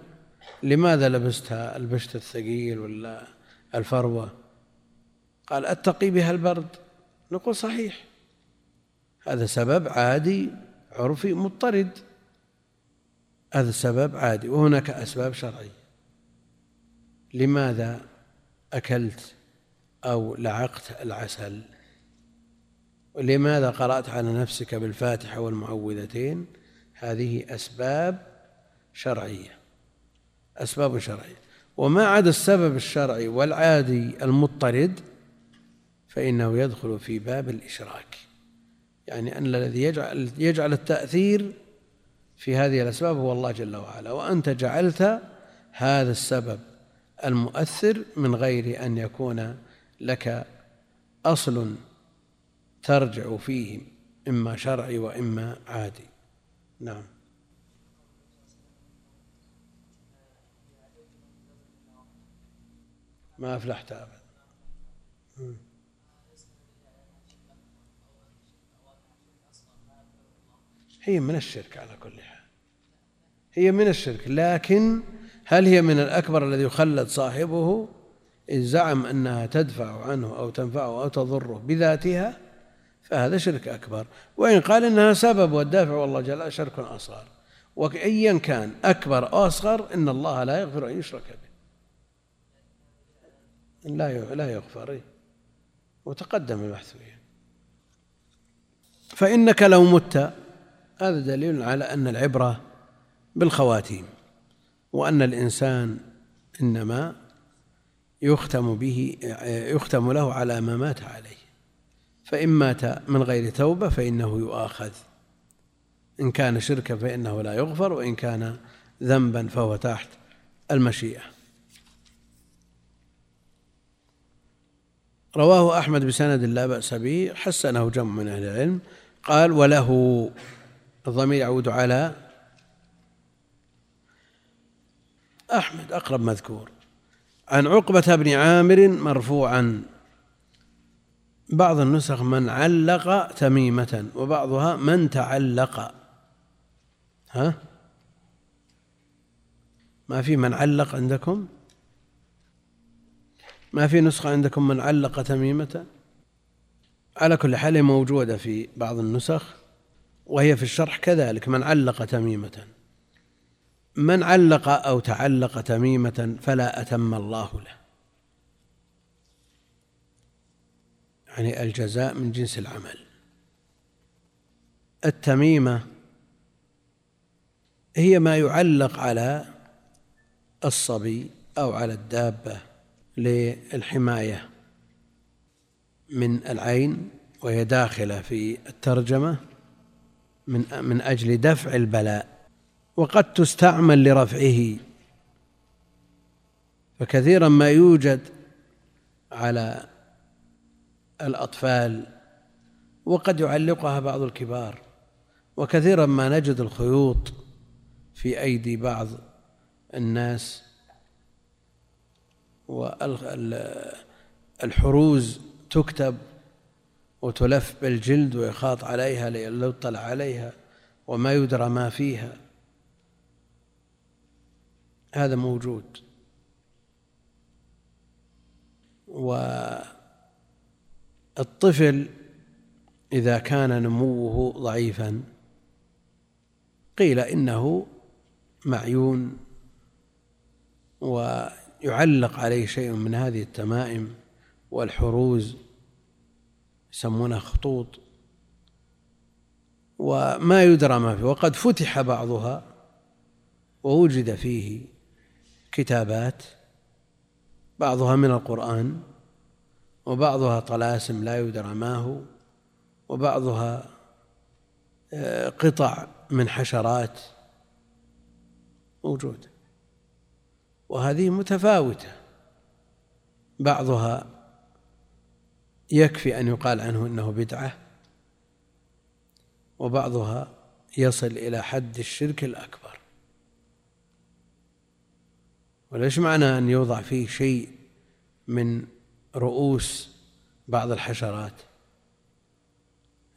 لماذا لبست البشت الثقيل ولا الفروة؟ قال أتقي بها البرد. نقول صحيح. هذا سبب عادي عرفي مضطرد. هذا السبب عادي وهناك أسباب شرعية. لماذا أكلت أو لعقت العسل؟ ولماذا قرأت على نفسك بالفاتحة والمعوذتين؟ هذه أسباب شرعية. أسباب شرعية. وما عدا السبب الشرعي والعادي المضطرد فإنه يدخل في باب الإشراك. يعني أن الذي يجعل يجعل التأثير في هذه الأسباب هو الله جل وعلا. وأنت جعلت هذا السبب المؤثر من غير أن يكون لك أصل ترجع فيه إما شرعي وإما عادي. نعم. ما أفلحت أبدا. هي من الشرك على كل حال. هي من الشرك لكن هل هي من الأكبر الذي يخلد صاحبه؟ إن زعم أنها تدفع عنه أو تنفعه أو تضره بذاتها فهذا شرك أكبر. وإن قال إنها سبب والدافع والله جل شرك أصغر. وأيا كان أكبر أو أصغر إن الله لا يغفر أن يشرك به. لا لا يغفر إيه؟ وتقدم البحث فيه فإنك لو مت هذا دليل على أن العبرة بالخواتيم وأن الإنسان إنما يختم به يختم له على ما مات عليه. فإن مات من غير توبة فإنه يؤاخذ. إن كان شركا فإنه لا يغفر وإن كان ذنبا فهو تحت المشيئة. رواه أحمد بسند لا بأس به حسنه جمع من أهل العلم. قال وله الضمير يعود على أحمد أقرب مذكور. عن عقبة بن عامر مرفوعا بعض النسخ من علق تميمة وبعضها من تعلق. ها؟ ما في من علق عندكم؟ ما في نسخة عندكم من علق تميمة؟ على كل حال موجودة في بعض النسخ وهي في الشرح كذلك من علق تميمة. من علق أو تعلق تميمة فلا أتم الله له. يعني الجزاء من جنس العمل. التميمة هي ما يعلق على الصبي أو على الدابة للحماية من العين وهي داخلة في الترجمة من من أجل دفع البلاء وقد تستعمل لرفعه. فكثيرا ما يوجد على الأطفال وقد يعلقها بعض الكبار وكثيرا ما نجد الخيوط في أيدي بعض الناس. والحروز تكتب وتلف بالجلد ويخاط عليها ليطلع عليها وما يدرى ما فيها. هذا موجود. والطفل إذا كان نموه ضعيفا قيل إنه معيون ويعلق عليه شيء من هذه التمائم والحروز يسمونها خطوط. وما يدرى ما فيه. وقد فتح بعضها ووجد فيه كتابات بعضها من القرآن وبعضها طلاسم لا يدرى ما هو وبعضها آه، قطع من حشرات موجودة. وهذه متفاوتة. بعضها يكفي أن يقال عنه إنه بدعة وبعضها يصل إلى حد الشرك الأكبر. وليش معنى أن يوضع فيه شيء من رؤوس بعض الحشرات؟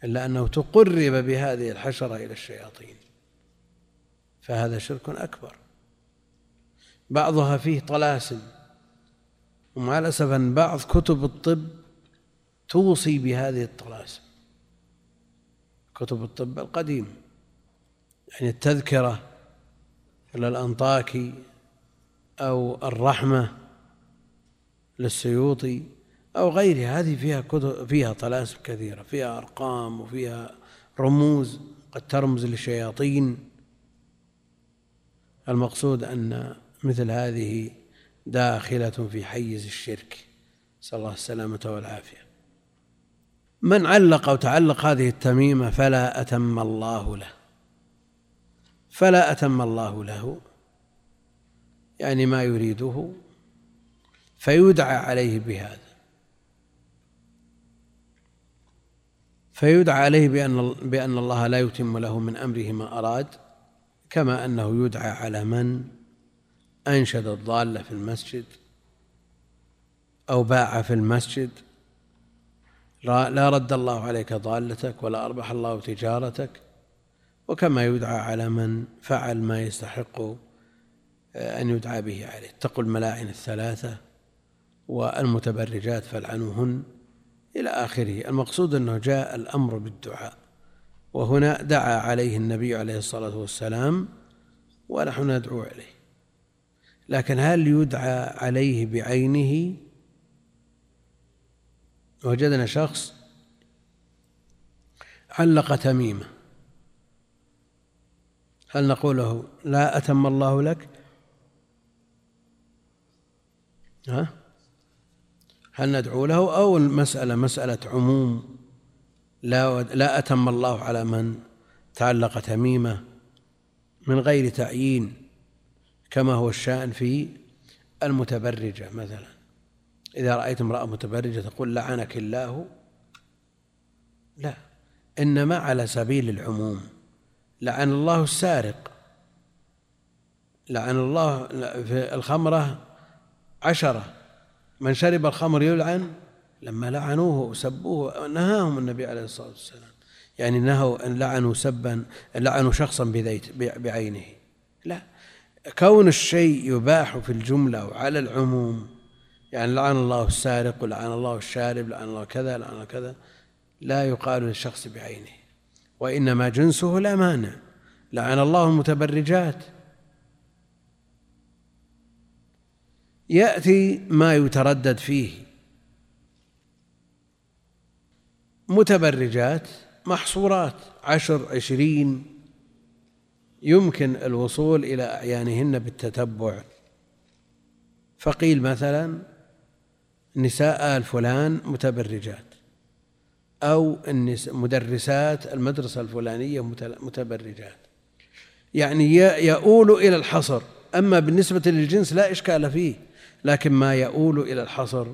إلا أنه تقرب بهذه الحشرة إلى الشياطين. فهذا شرك أكبر. بعضها فيه طلاسم. ومع الأسف أن بعض كتب الطب توصي بهذه الطلاسم. كتب الطب القديم يعني التذكرة إلى الأنطاكي أو الرحمة للسيوطي أو غيرها. هذه فيها كتب فيها طلاسم كثيرة فيها أرقام وفيها رموز قد ترمز للشياطين. المقصود أن مثل هذه داخلة في حيز الشرك. نسأل الله السلامة والعافية. من علق أو تعلق هذه التميمة فلا أتم الله له. فلا أتم الله له. يعني ما يريده. فيدعى عليه بهذا. فيدعى عليه بأن بأن الله لا يتم له من أمره ما أراد كما أنه يدعى على من؟ أنشد الضالة في المسجد أو باع في المسجد. لا رد الله عليك ضالتك ولا أربح الله تجارتك وكما يدعى على من فعل ما يستحق آه، أن يدعى به عليه. اتقوا الملاعن الثلاثة والمتبرجات فالعنوهن إلى آخره. المقصود أنه جاء الأمر بالدعاء وهنا دعا عليه النبي عليه الصلاة والسلام ونحن ندعو عليه لكن هل يدعى عليه بعينه؟ وجدنا شخص علق تميمة. هل نقول له لا أتم الله لك؟ ها؟ هل ندعو له أو المسألة مسألة عموم؟ لا لا أتم الله على من تعلق تميمة من غير تعيين. كما هو الشأن في المتبرجة مثلا. إذا رأيت امرأة متبرجة تقول لعنك الله لا. إنما على سبيل العموم. لعن الله السارق. لعن الله في الخمرة عشرة. من شرب الخمر يلعن. لما لعنوه وسبوه نهاهم النبي عليه الصلاة والسلام. يعني نهوا أن لعنوا سبا لعنوا شخصا بعينه. لا. كون الشيء يباح في الجملة وعلى العموم يعني لعن الله السارق ولعن الله الشارب لعن الله كذا لعن الله كذا لا يقال للشخص بعينه وإنما جنسه لا مانع. لعن الله المتبرجات. يأتي ما يتردد فيه. متبرجات محصورات عشر عشرين يمكن الوصول إلى أعيانهن بالتتبع. فقيل مثلا نساء آل فلان متبرجات أو مدرسات المدرسة الفلانية متبرجات. يعني يؤول إلى الحصر. أما بالنسبة للجنس لا إشكال فيه لكن ما يؤول إلى الحصر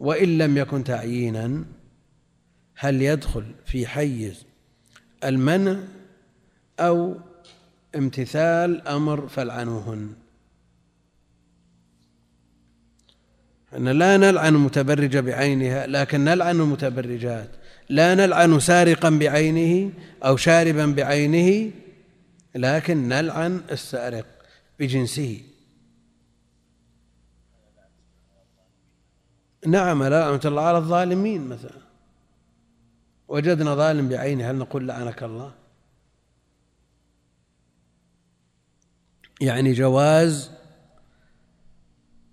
وإن لم يكن تعيينا هل يدخل في حيز المنع أو امتثال أمر فالعنوهن. أن لا نلعن المتبرجة بعينها لكن نلعن المتبرجات لا نلعن سارقا بعينه أو شاربا بعينه لكن نلعن السارق بجنسه. نعم لعنة الله على الظالمين مثلا. وجدنا ظالم بعينه هل نقول لعنك الله؟ يعني جواز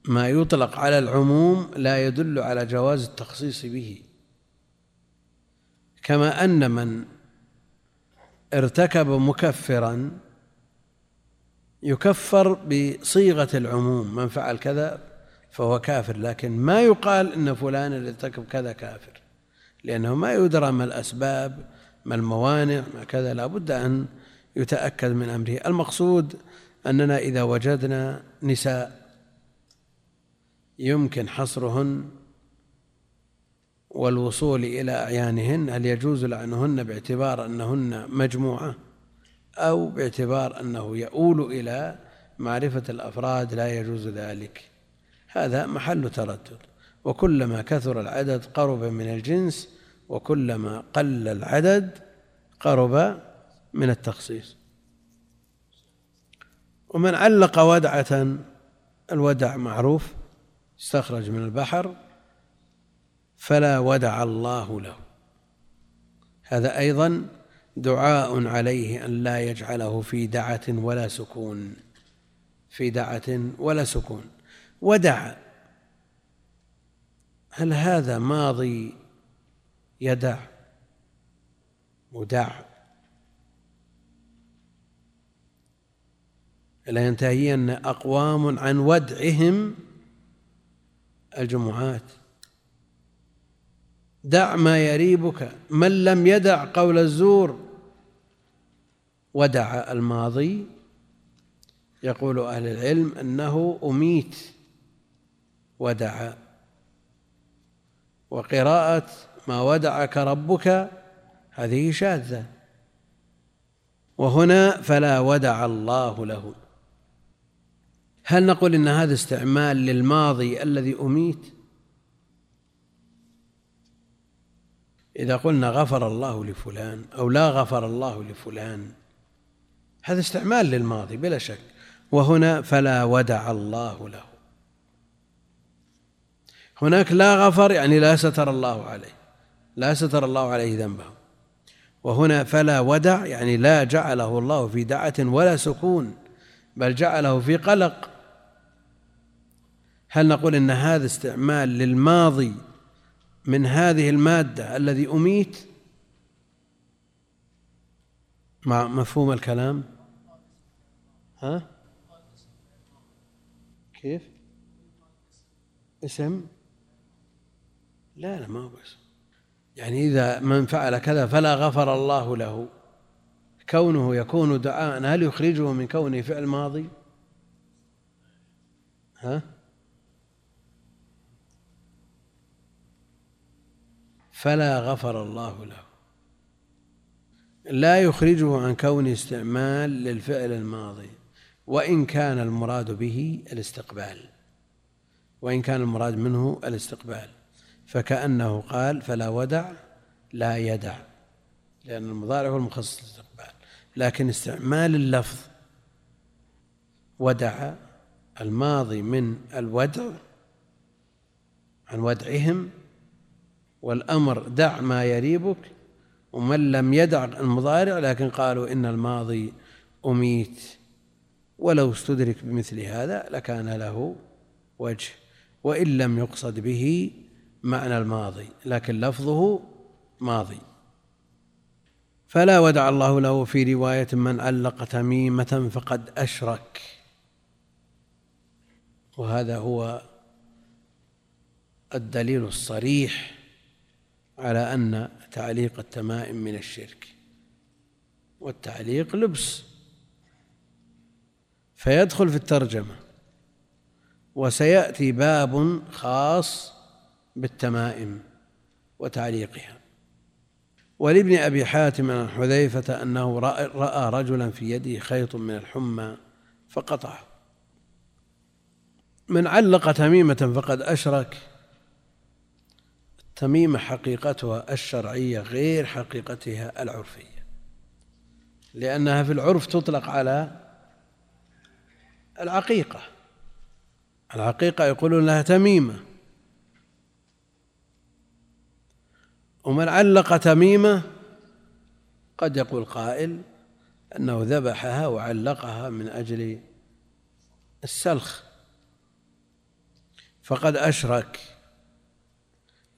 ما يطلق على العموم لا يدل على جواز التخصيص به. كما أن من ارتكب مكفرا يكفر بصيغة العموم. من فعل كذا فهو كافر لكن ما يقال إن فلان اللي ارتكب كذا كافر لأنه ما يدرى ما الأسباب ما الموانع ما كذا. لا بد أن يتأكد من أمره. المقصود أننا إذا وجدنا نساء يمكن حصرهن والوصول إلى أعيانهن هل يجوز لعنهن باعتبار أنهن مجموعة أو باعتبار أنه يؤول إلى معرفة الأفراد لا يجوز ذلك؟ هذا محل تردد. وكلما كثر العدد قرب من الجنس وكلما قل العدد قرب من التخصيص. ومن علق ودعة الودع معروف استخرج من البحر فلا ودع الله له. هذا أيضا دعاء عليه أن لا يجعله في دعة ولا سكون. في دعة ولا سكون. ودع. هل هذا ماضي يدع؟ ودع لا ينتهين أقوام عن ودعهم الجمعات. دع ما يريبك من لم يدع قول الزور ودع الماضي. يقول أهل العلم أنه أميت ودع. وقراءة ما ودعك ربك هذه شاذة. وهنا فلا ودع الله له. هل نقول إن هذا استعمال للماضي الذي أميت؟ إذا قلنا غفر الله لفلان أو لا غفر الله لفلان هذا استعمال للماضي بلا شك وهنا فلا ودع الله له. هناك لا غفر يعني لا ستر الله عليه لا ستر الله عليه ذنبه. وهنا فلا ودع يعني لا جعله الله في دعة ولا سكون بل جعله في قلق. هل نقول إن هذا استعمال للماضي من هذه المادة الذي أميت؟ مع مفهوم الكلام؟ ها؟ كيف؟ اسم؟ لا لا ما هو بس. يعني إذا من فعل كذا فلا غفر الله له. كونه يكون دعاء هل يخرجه من كونه فعل ماضي؟ ها؟ فلا غفر الله له. لا يخرجه عن كون استعمال للفعل الماضي وإن كان المراد به الاستقبال. وإن كان المراد منه الاستقبال. فكأنه قال فلا ودع لا يدع لأن المضارع هو المخصص للاستقبال. لكن استعمال اللفظ ودع الماضي من الودع عن ودعهم والأمر دع ما يريبك ومن لم يدع المضارع لكن قالوا إن الماضي أميت. ولو استدرك بمثل هذا لكان له وجه وإن لم يقصد به معنى الماضي لكن لفظه ماضي. فلا ودع الله له في رواية من علق تميمة فقد أشرك. وهذا هو الدليل الصريح على أن تعليق التمائم من الشرك والتعليق لبس. فيدخل في الترجمة وسيأتي باب خاص بالتمائم وتعليقها. ولابن أبي حاتم عن حذيفة أنه رأى رجلا في يده خيط من الحمى فقطعه. من علق تميمة فقد أشرك التميمة حقيقتها الشرعية غير حقيقتها العرفية. لأنها في العرف تطلق على العقيقة. العقيقة يقولون لها تميمة. ومن علق تميمة قد يقول قائل أنه ذبحها وعلقها من أجل السلخ. فقد أشرك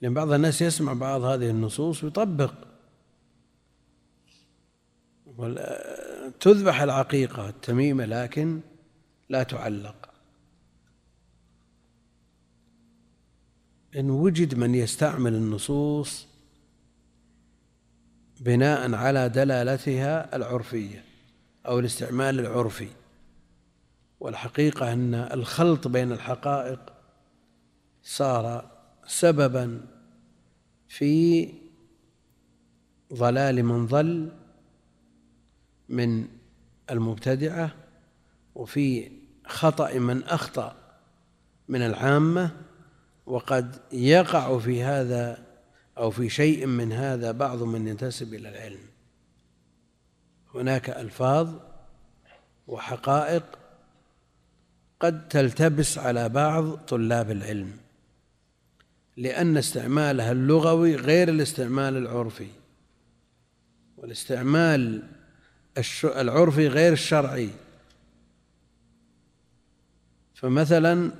لأن بعض الناس يسمع بعض هذه النصوص ويطبق. تذبح العقيقة التميمة لكن لا تعلق. إن وجد من يستعمل النصوص بناء على دلالتها العرفية أو الاستعمال العرفي. والحقيقة أن الخلط بين الحقائق صار سببا في ضلال من ضل من المبتدعة وفي خطأ من أخطأ من العامة وقد يقع في هذا أو في شيء من هذا بعض من ينتسب إلى العلم. هناك ألفاظ وحقائق قد تلتبس على بعض طلاب العلم. لأن استعمالها اللغوي غير الاستعمال العرفي. والاستعمال العرفي غير الشرعي. فمثلا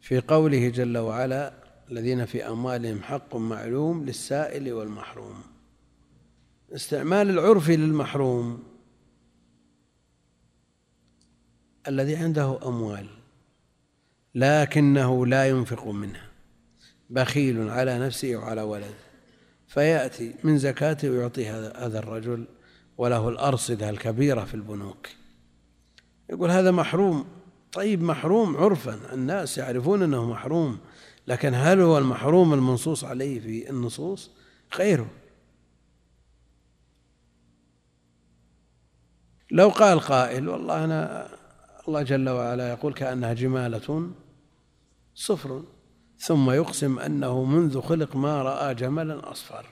في قوله جل وعلا الذين في أموالهم حق معلوم للسائل والمحروم. استعمال العرفي للمحروم. الذي عنده أموال لكنه لا ينفق منها. بخيل على نفسه وعلى ولده. فيأتي من زكاته ويعطي هذا الرجل وله الأرصدة الكبيرة في البنوك. يقول هذا محروم. طيب محروم عرفا. الناس يعرفون أنه محروم. لكن هل هو المحروم المنصوص عليه في النصوص؟ غيره لو قال قائل والله أنا الله جل وعلا يقول كأنها جمالة صفر. ثم يقسم أنه منذ خلق ما رأى جملا أصفر.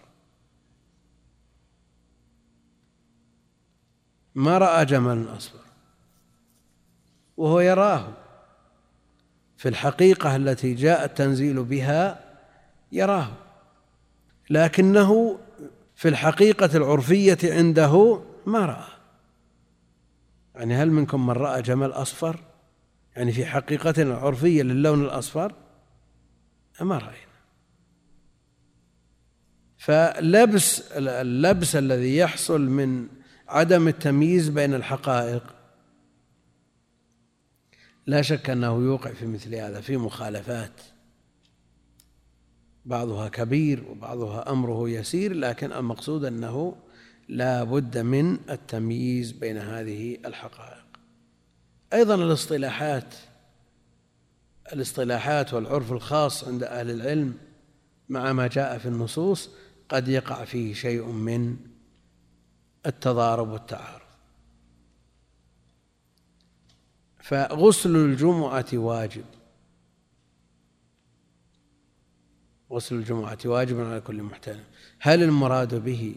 ما رأى جملا أصفر. وهو يراه. في الحقيقة التي جاء التنزيل بها يراه. لكنه في الحقيقة العرفية عنده ما رأى. يعني هل منكم من رأى جمل أصفر؟ يعني في حقيقة عرفية للون الأصفر؟ ما رأينا. فلبس اللبس الذي يحصل من عدم التمييز بين الحقائق لا شك أنه يوقع في مثل هذا في مخالفات. بعضها كبير وبعضها أمره يسير لكن المقصود أنه لا بد من التمييز بين هذه الحقائق. أيضا الاصطلاحات الاصطلاحات والعرف الخاص عند أهل العلم مع ما جاء في النصوص قد يقع فيه شيء من التضارب والتعارض. فغسل الجمعة واجب. غسل الجمعة واجب على كل محتلم هل المراد به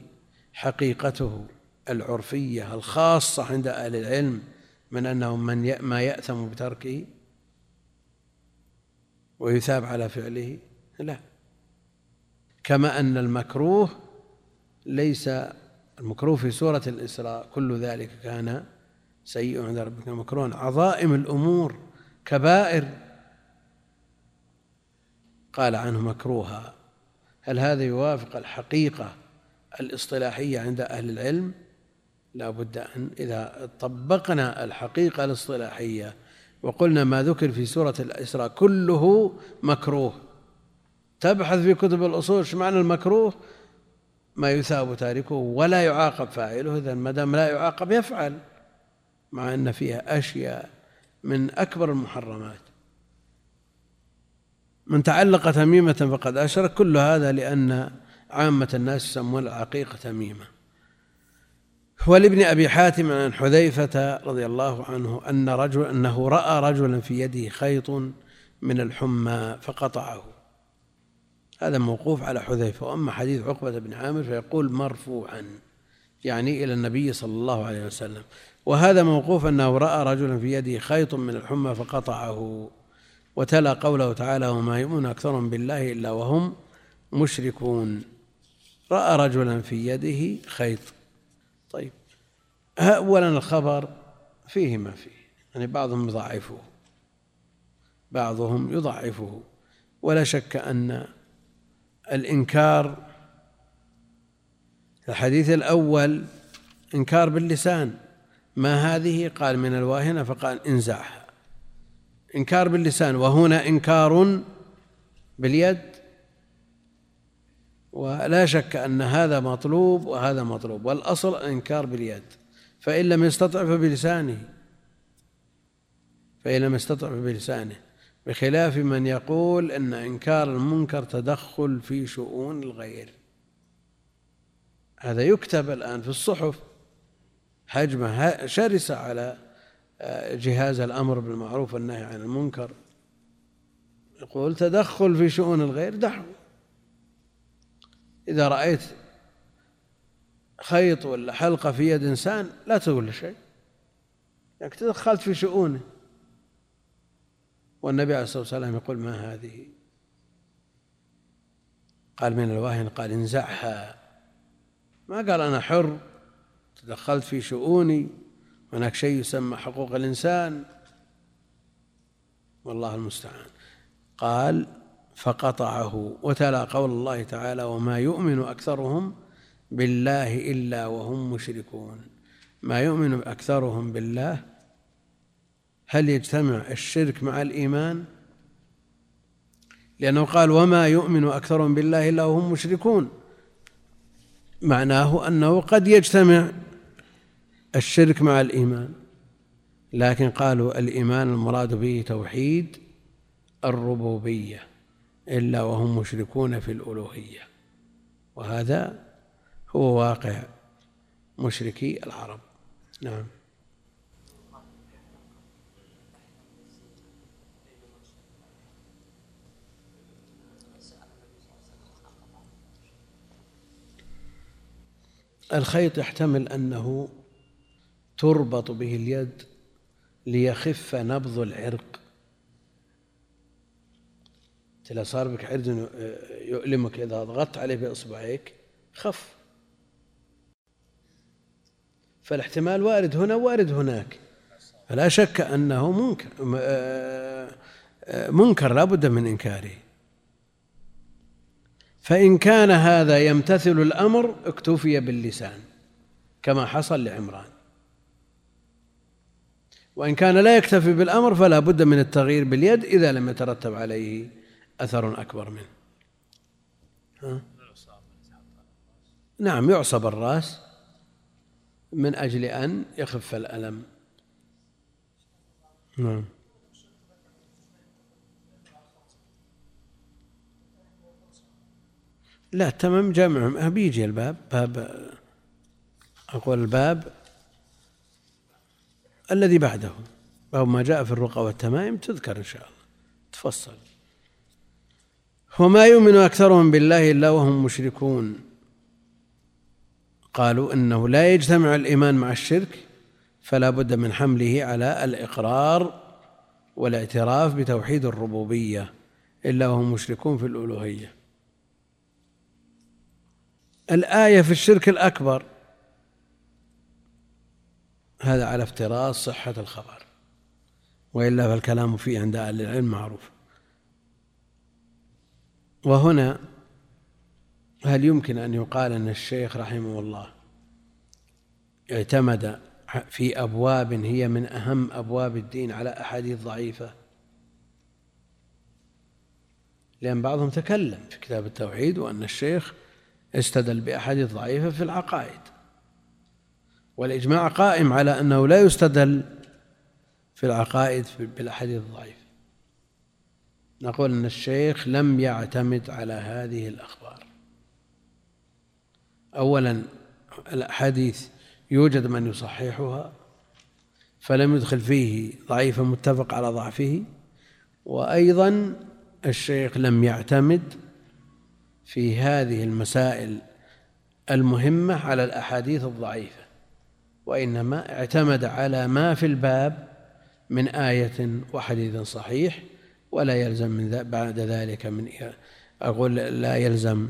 حقيقته العرفية الخاصة عند أهل العلم من أنه من ما يأثم بتركه؟ ويثاب على فعله؟ لا. كما أن المكروه ليس المكروه في سورة الإسراء كل ذلك كان سيء عند ربك مكروه عظائم الأمور كبائر. قال عنه مكروها. هل هذا يوافق الحقيقة الاصطلاحية عند أهل العلم؟ لا بد أن إذا طبقنا الحقيقة الاصطلاحية وقلنا ما ذكر في سورة الإسراء كله مكروه. تبحث في كتب الأصول إيش معنى المكروه؟ ما يثاب تاركه ولا يعاقب فاعله إذا ما دام لا يعاقب يفعل مع أن فيها أشياء من أكبر المحرمات. من تعلق تميمة فقد أشرك كل هذا لأن عامة الناس يسمون العقيقة تميمة. ولابن أبي حاتم عن حذيفة رضي الله عنه أن رجل أنه رأى رجلا في يده خيط من الحمى فقطعه. هذا موقوف على حذيفة. وأما حديث عقبة بن عامر فيقول مرفوعا يعني إلى النبي صلى الله عليه وسلم. وهذا موقوف أنه رأى رجلا في يده خيط من الحمى فقطعه. وتلا قوله تعالى وما يؤمن أكثرهم بالله إلا وهم مشركون. رأى رجلا في يده خيط. طيب. أولا الخبر فيه ما فيه يعني بعضهم يضعفه بعضهم يضعفه. ولا شك أن الإنكار الحديث الأول إنكار باللسان. ما هذه؟ قال من الواهنة فقال انزعها إنكار باللسان وهنا إنكار باليد. ولا شك أن هذا مطلوب وهذا مطلوب والأصل الإنكار باليد فإن لم يستطع فبلسانه فإن لم يستطع فبلسانه بخلاف من يقول أن إنكار المنكر تدخل في شؤون الغير. هذا يكتب الآن في الصحف هجمة شرسة على آه، جهاز الأمر بالمعروف والنهي عن المنكر. يقول تدخل في شؤون الغير دعوه إذا رأيت خيط ولا حلقة في يد إنسان لا تقول له شيء. لأنك تدخلت في شؤونه. والنبي عليه الصلاة والسلام يقول ما هذه؟ قال من الواهن قال انزعها. ما قال أنا حر. تدخلت في شؤوني. هناك شيء يسمى حقوق الإنسان. والله المستعان. قال فقطعه. وتلا قول الله تعالى وما يؤمن أكثرهم بالله إلا وهم مشركون. ما يؤمن أكثرهم بالله هل يجتمع الشرك مع الإيمان؟ لأنه قال وما يؤمن أكثرهم بالله إلا وهم مشركون. معناه أنه قد يجتمع الشرك مع الإيمان. لكن قالوا الإيمان المراد به توحيد الربوبية. إلا وهم مشركون في الألوهية. وهذا هو واقع مشركي العرب. نعم. الخيط يحتمل أنه تربط به اليد ليخف نبض العرق. إذا صار بك عرض يؤلمك إذا ضغطت عليه بإصبعيك خف. فالاحتمال وارد هنا وارد هناك. فلا شك أنه منكر منكر لا بد من إنكاره. فإن كان هذا يمتثل الأمر اكتفي باللسان كما حصل لعمران. وإن كان لا يكتفي بالأمر فلا بد من التغيير باليد إذا لم يترتب عليه. أثر أكبر منه. ها؟ نعم يعصب الرأس من أجل أن يخف الألم. نعم. لا تمام جامعهم. بيجي الباب. باب أقول الباب الذي بعده. باب ما جاء في الرقى والتمائم تذكر إن شاء الله. تفصل. وما يؤمن أكثرهم بالله إلا وهم مشركون. قالوا إنه لا يجتمع الإيمان مع الشرك فلا بد من حمله على الإقرار والاعتراف بتوحيد الربوبية إلا وهم مشركون في الألوهية. الآية في الشرك الأكبر هذا على افتراض صحة الخبر وإلا فالكلام فيه عند أهل العلم معروف. وهنا هل يمكن أن يقال أن الشيخ رحمه الله اعتمد في أبواب هي من أهم أبواب الدين على أحاديث ضعيفة؟ لأن بعضهم تكلم في كتاب التوحيد وأن الشيخ استدل بأحاديث ضعيفة في العقائد. والإجماع قائم على أنه لا يستدل في العقائد بالأحاديث الضعيفة. نقول أن الشيخ لم يعتمد على هذه الأخبار. أولا الأحاديث يوجد من يصححها فلم يدخل فيه ضعيفا متفق على ضعفه وأيضا الشيخ لم يعتمد في هذه المسائل المهمة على الأحاديث الضعيفة وإنما اعتمد على ما في الباب من آية وحديث صحيح ولا يلزم من بعد ذلك من أقول لا يلزم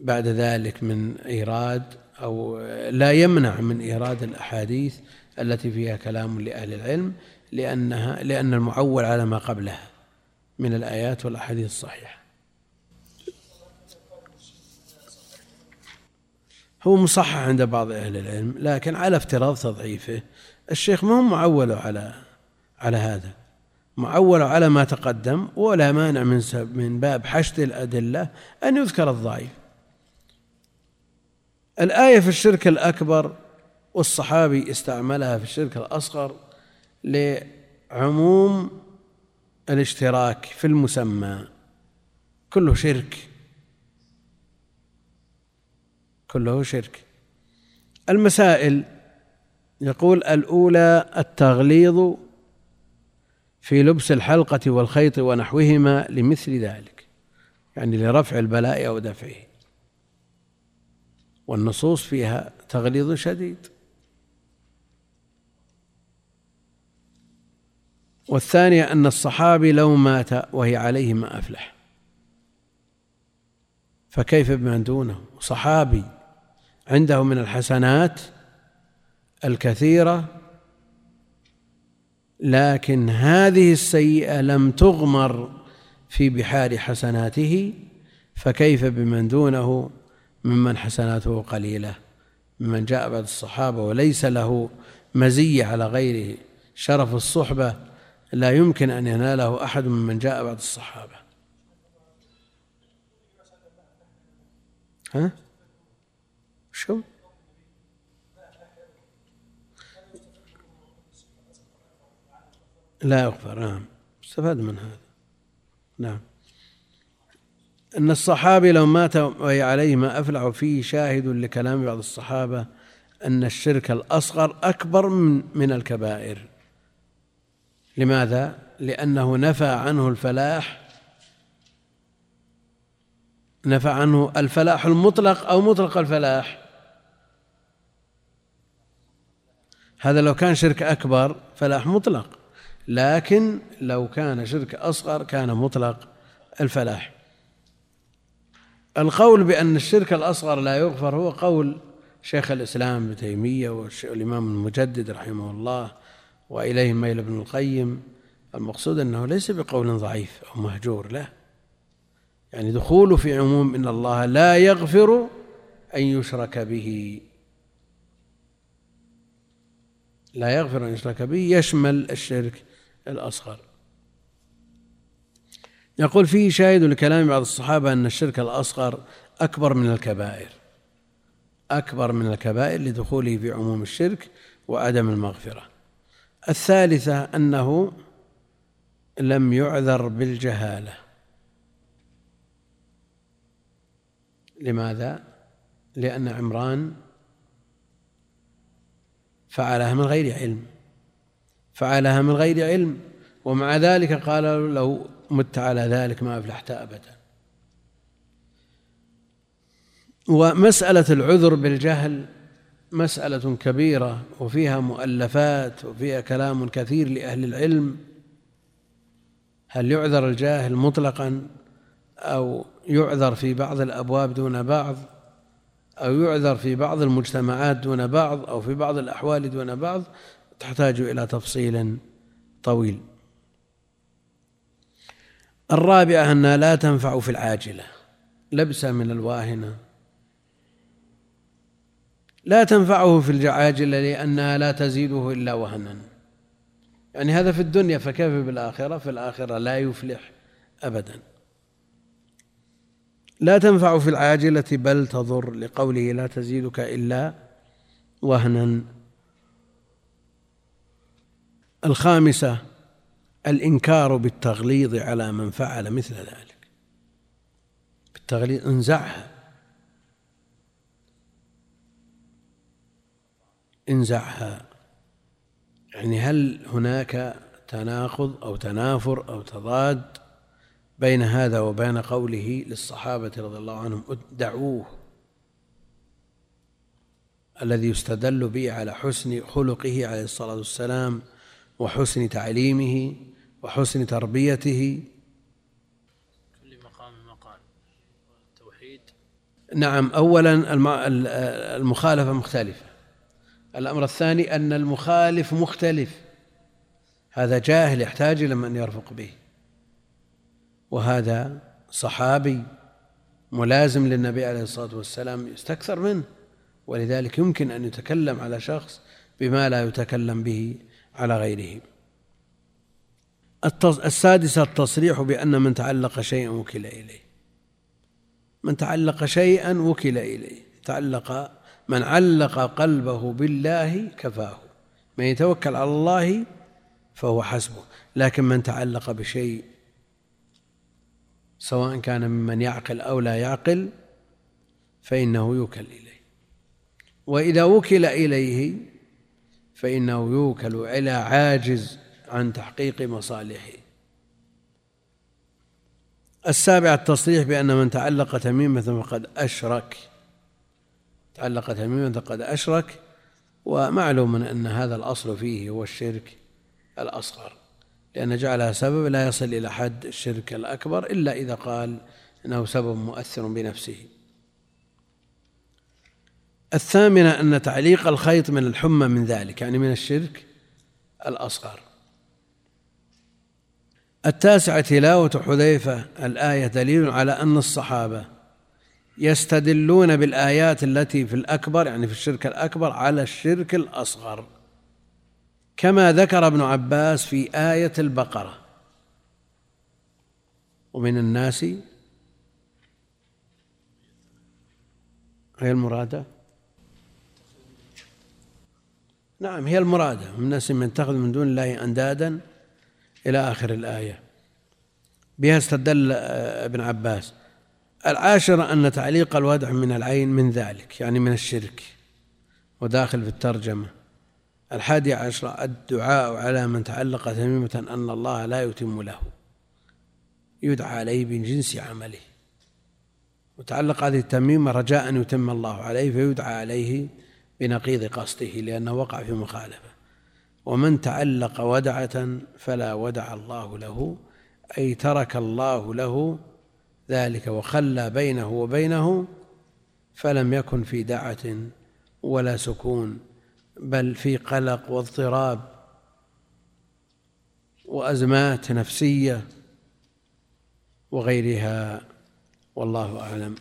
بعد ذلك من إيراد أو لا يمنع من إيراد الأحاديث التي فيها كلام لأهل العلم لأنها لأن المعول على ما قبلها من الآيات والأحاديث الصحيحة. هو مصحح عند بعض أهل العلم لكن على افتراض تضعيفه الشيخ ما هو معول على على هذا. معول على ما تقدم ولا مانع من من باب حشد الأدلة أن يذكر الضعيف الآية في الشرك الأكبر والصحابي استعملها في الشرك الأصغر لعموم الاشتراك في المسمى. كله شرك. كله شرك. المسائل يقول الأولى التغليظ في لبس الحلقة والخيط ونحوهما لمثل ذلك يعني لرفع البلاء أو دفعه. والنصوص فيها تغليظ شديد. والثانية أن الصحابي لو مات وهي عليه ما أفلح. فكيف بمن دونه؟ صحابي عنده من الحسنات الكثيرة لكن هذه السيئة لم تغمر في بحار حسناته فكيف بمن دونه؟ ممن حسناته قليلة ممن جاء بعد الصحابة وليس له مزية على غيره. شرف الصحبة لا يمكن أن يناله أحد ممن جاء بعد الصحابة. ها؟ شو؟ لا يغفر نعم. استفاد من هذا. نعم. أن الصحابي لو مات وهي عليه ما أفلح فيه شاهد لكلام بعض الصحابة أن الشرك الأصغر أكبر من من الكبائر. لماذا؟ لأنه نفى عنه الفلاح نفى عنه الفلاح المطلق أو مطلق الفلاح. هذا لو كان شرك أكبر فلاح مطلق. لكن لو كان شرك أصغر كان مطلق الفلاح. القول بأن الشرك الأصغر لا يغفر هو قول شيخ الإسلام ابن تيمية والإمام المجدد رحمه الله وإليه ميل ابن القيم. المقصود أنه ليس بقول ضعيف أو مهجور لا يعني دخوله في عموم إن الله لا يغفر أن يشرك به. لا يغفر أن يشرك به يشمل الشرك الأصغر. يقول فيه شاهد لكلام بعض الصحابة أن الشرك الأصغر أكبر من الكبائر أكبر من الكبائر لدخوله في عموم الشرك وعدم المغفرة. الثالثة أنه لم يعذر بالجهالة. لماذا؟ لأن عمران فعلها من غير علم. فعلها من غير علم. ومع ذلك قال لو مت على ذلك ما أفلحت أبدا. ومسألة العذر بالجهل مسألة كبيرة وفيها مؤلفات وفيها كلام كثير لأهل العلم. هل يعذر الجاهل مطلقا؟ أو يعذر في بعض الأبواب دون بعض؟ أو يعذر في بعض المجتمعات دون بعض؟ أو في بعض الأحوال دون بعض؟ تحتاج إلى تفصيل طويل. الرابعة أنها لا تنفع في العاجلة. لبسة من الواهنة. لا تنفعه في العاجلة لأنها لا تزيده إلا وهنا. يعني هذا في الدنيا فكيف بالآخرة؟ في الآخرة لا يفلح أبدا. لا تنفع في العاجلة بل تضر لقوله لا تزيدك إلا وهنا. الخامسة الإنكار بالتغليظ على من فعل مثل ذلك. بالتغليظ انزعها انزعها يعني هل هناك تناقض أو تنافر أو تضاد بين هذا وبين قوله للصحابة رضي الله عنهم دعوه الذي يستدل به على حسن خلقه عليه الصلاة والسلام وحسن تعليمه وحسن تربيته. كل مقام مقال التوحيد نعم أولا المخالفة مختلفة. الأمر الثاني أن المخالف مختلف. هذا جاهل يحتاج إلى من يرفق به. وهذا صحابي ملازم للنبي عليه الصلاة والسلام يستكثر منه. ولذلك يمكن أن يتكلم على شخص بما لا يتكلم به على غيره. السادسة التصريح بأن من تعلق شيئا وكل إليه. من تعلق شيئا وكل إليه. تعلق من علق قلبه بالله كفاه. من يتوكل على الله فهو حسبه. لكن من تعلق بشيء سواء كان ممن يعقل أو لا يعقل فإنه يوكل إليه. وإذا وكل إليه فإنه يوكل إلى عاجز عن تحقيق مصالحه. السابع التصريح بأن من تعلق تميمة فقد أشرك. تعلق تميمة فقد أشرك ومعلوم أن هذا الأصل فيه هو الشرك الأصغر لأن جعلها سبب لا يصل إلى حد الشرك الأكبر إلا إذا قال إنه سبب مؤثر بنفسه. الثامنة أن تعليق الخيط من الحمى من ذلك يعني من الشرك الأصغر. التاسعة تلاوة حذيفة الآية دليل على أن الصحابة يستدلون بالآيات التي في الأكبر يعني في الشرك الأكبر على الشرك الأصغر. كما ذكر ابن عباس في آية البقرة. ومن الناس هي المرادة نعم هي المرادة. من الناس من يتخذ من دون الله أندادا إلى آخر الآية. بها استدل آه، ابن عباس. العاشرة أن تعليق الودع من العين من ذلك يعني من الشرك وداخل في الترجمة. الحادي عشر الدعاء على من تعلق تميمة أن الله لا يتم له. يدعى عليه من جنس عمله. وتعلق هذه التميمة رجاء أن يتم الله عليه فيدعى عليه بنقيض قصده لأنه وقع في مخالفة. ومن تعلق ودعة فلا ودع الله له أي ترك الله له ذلك وخلى بينه وبينه فلم يكن في دعة ولا سكون بل في قلق واضطراب وأزمات نفسية وغيرها. والله أعلم.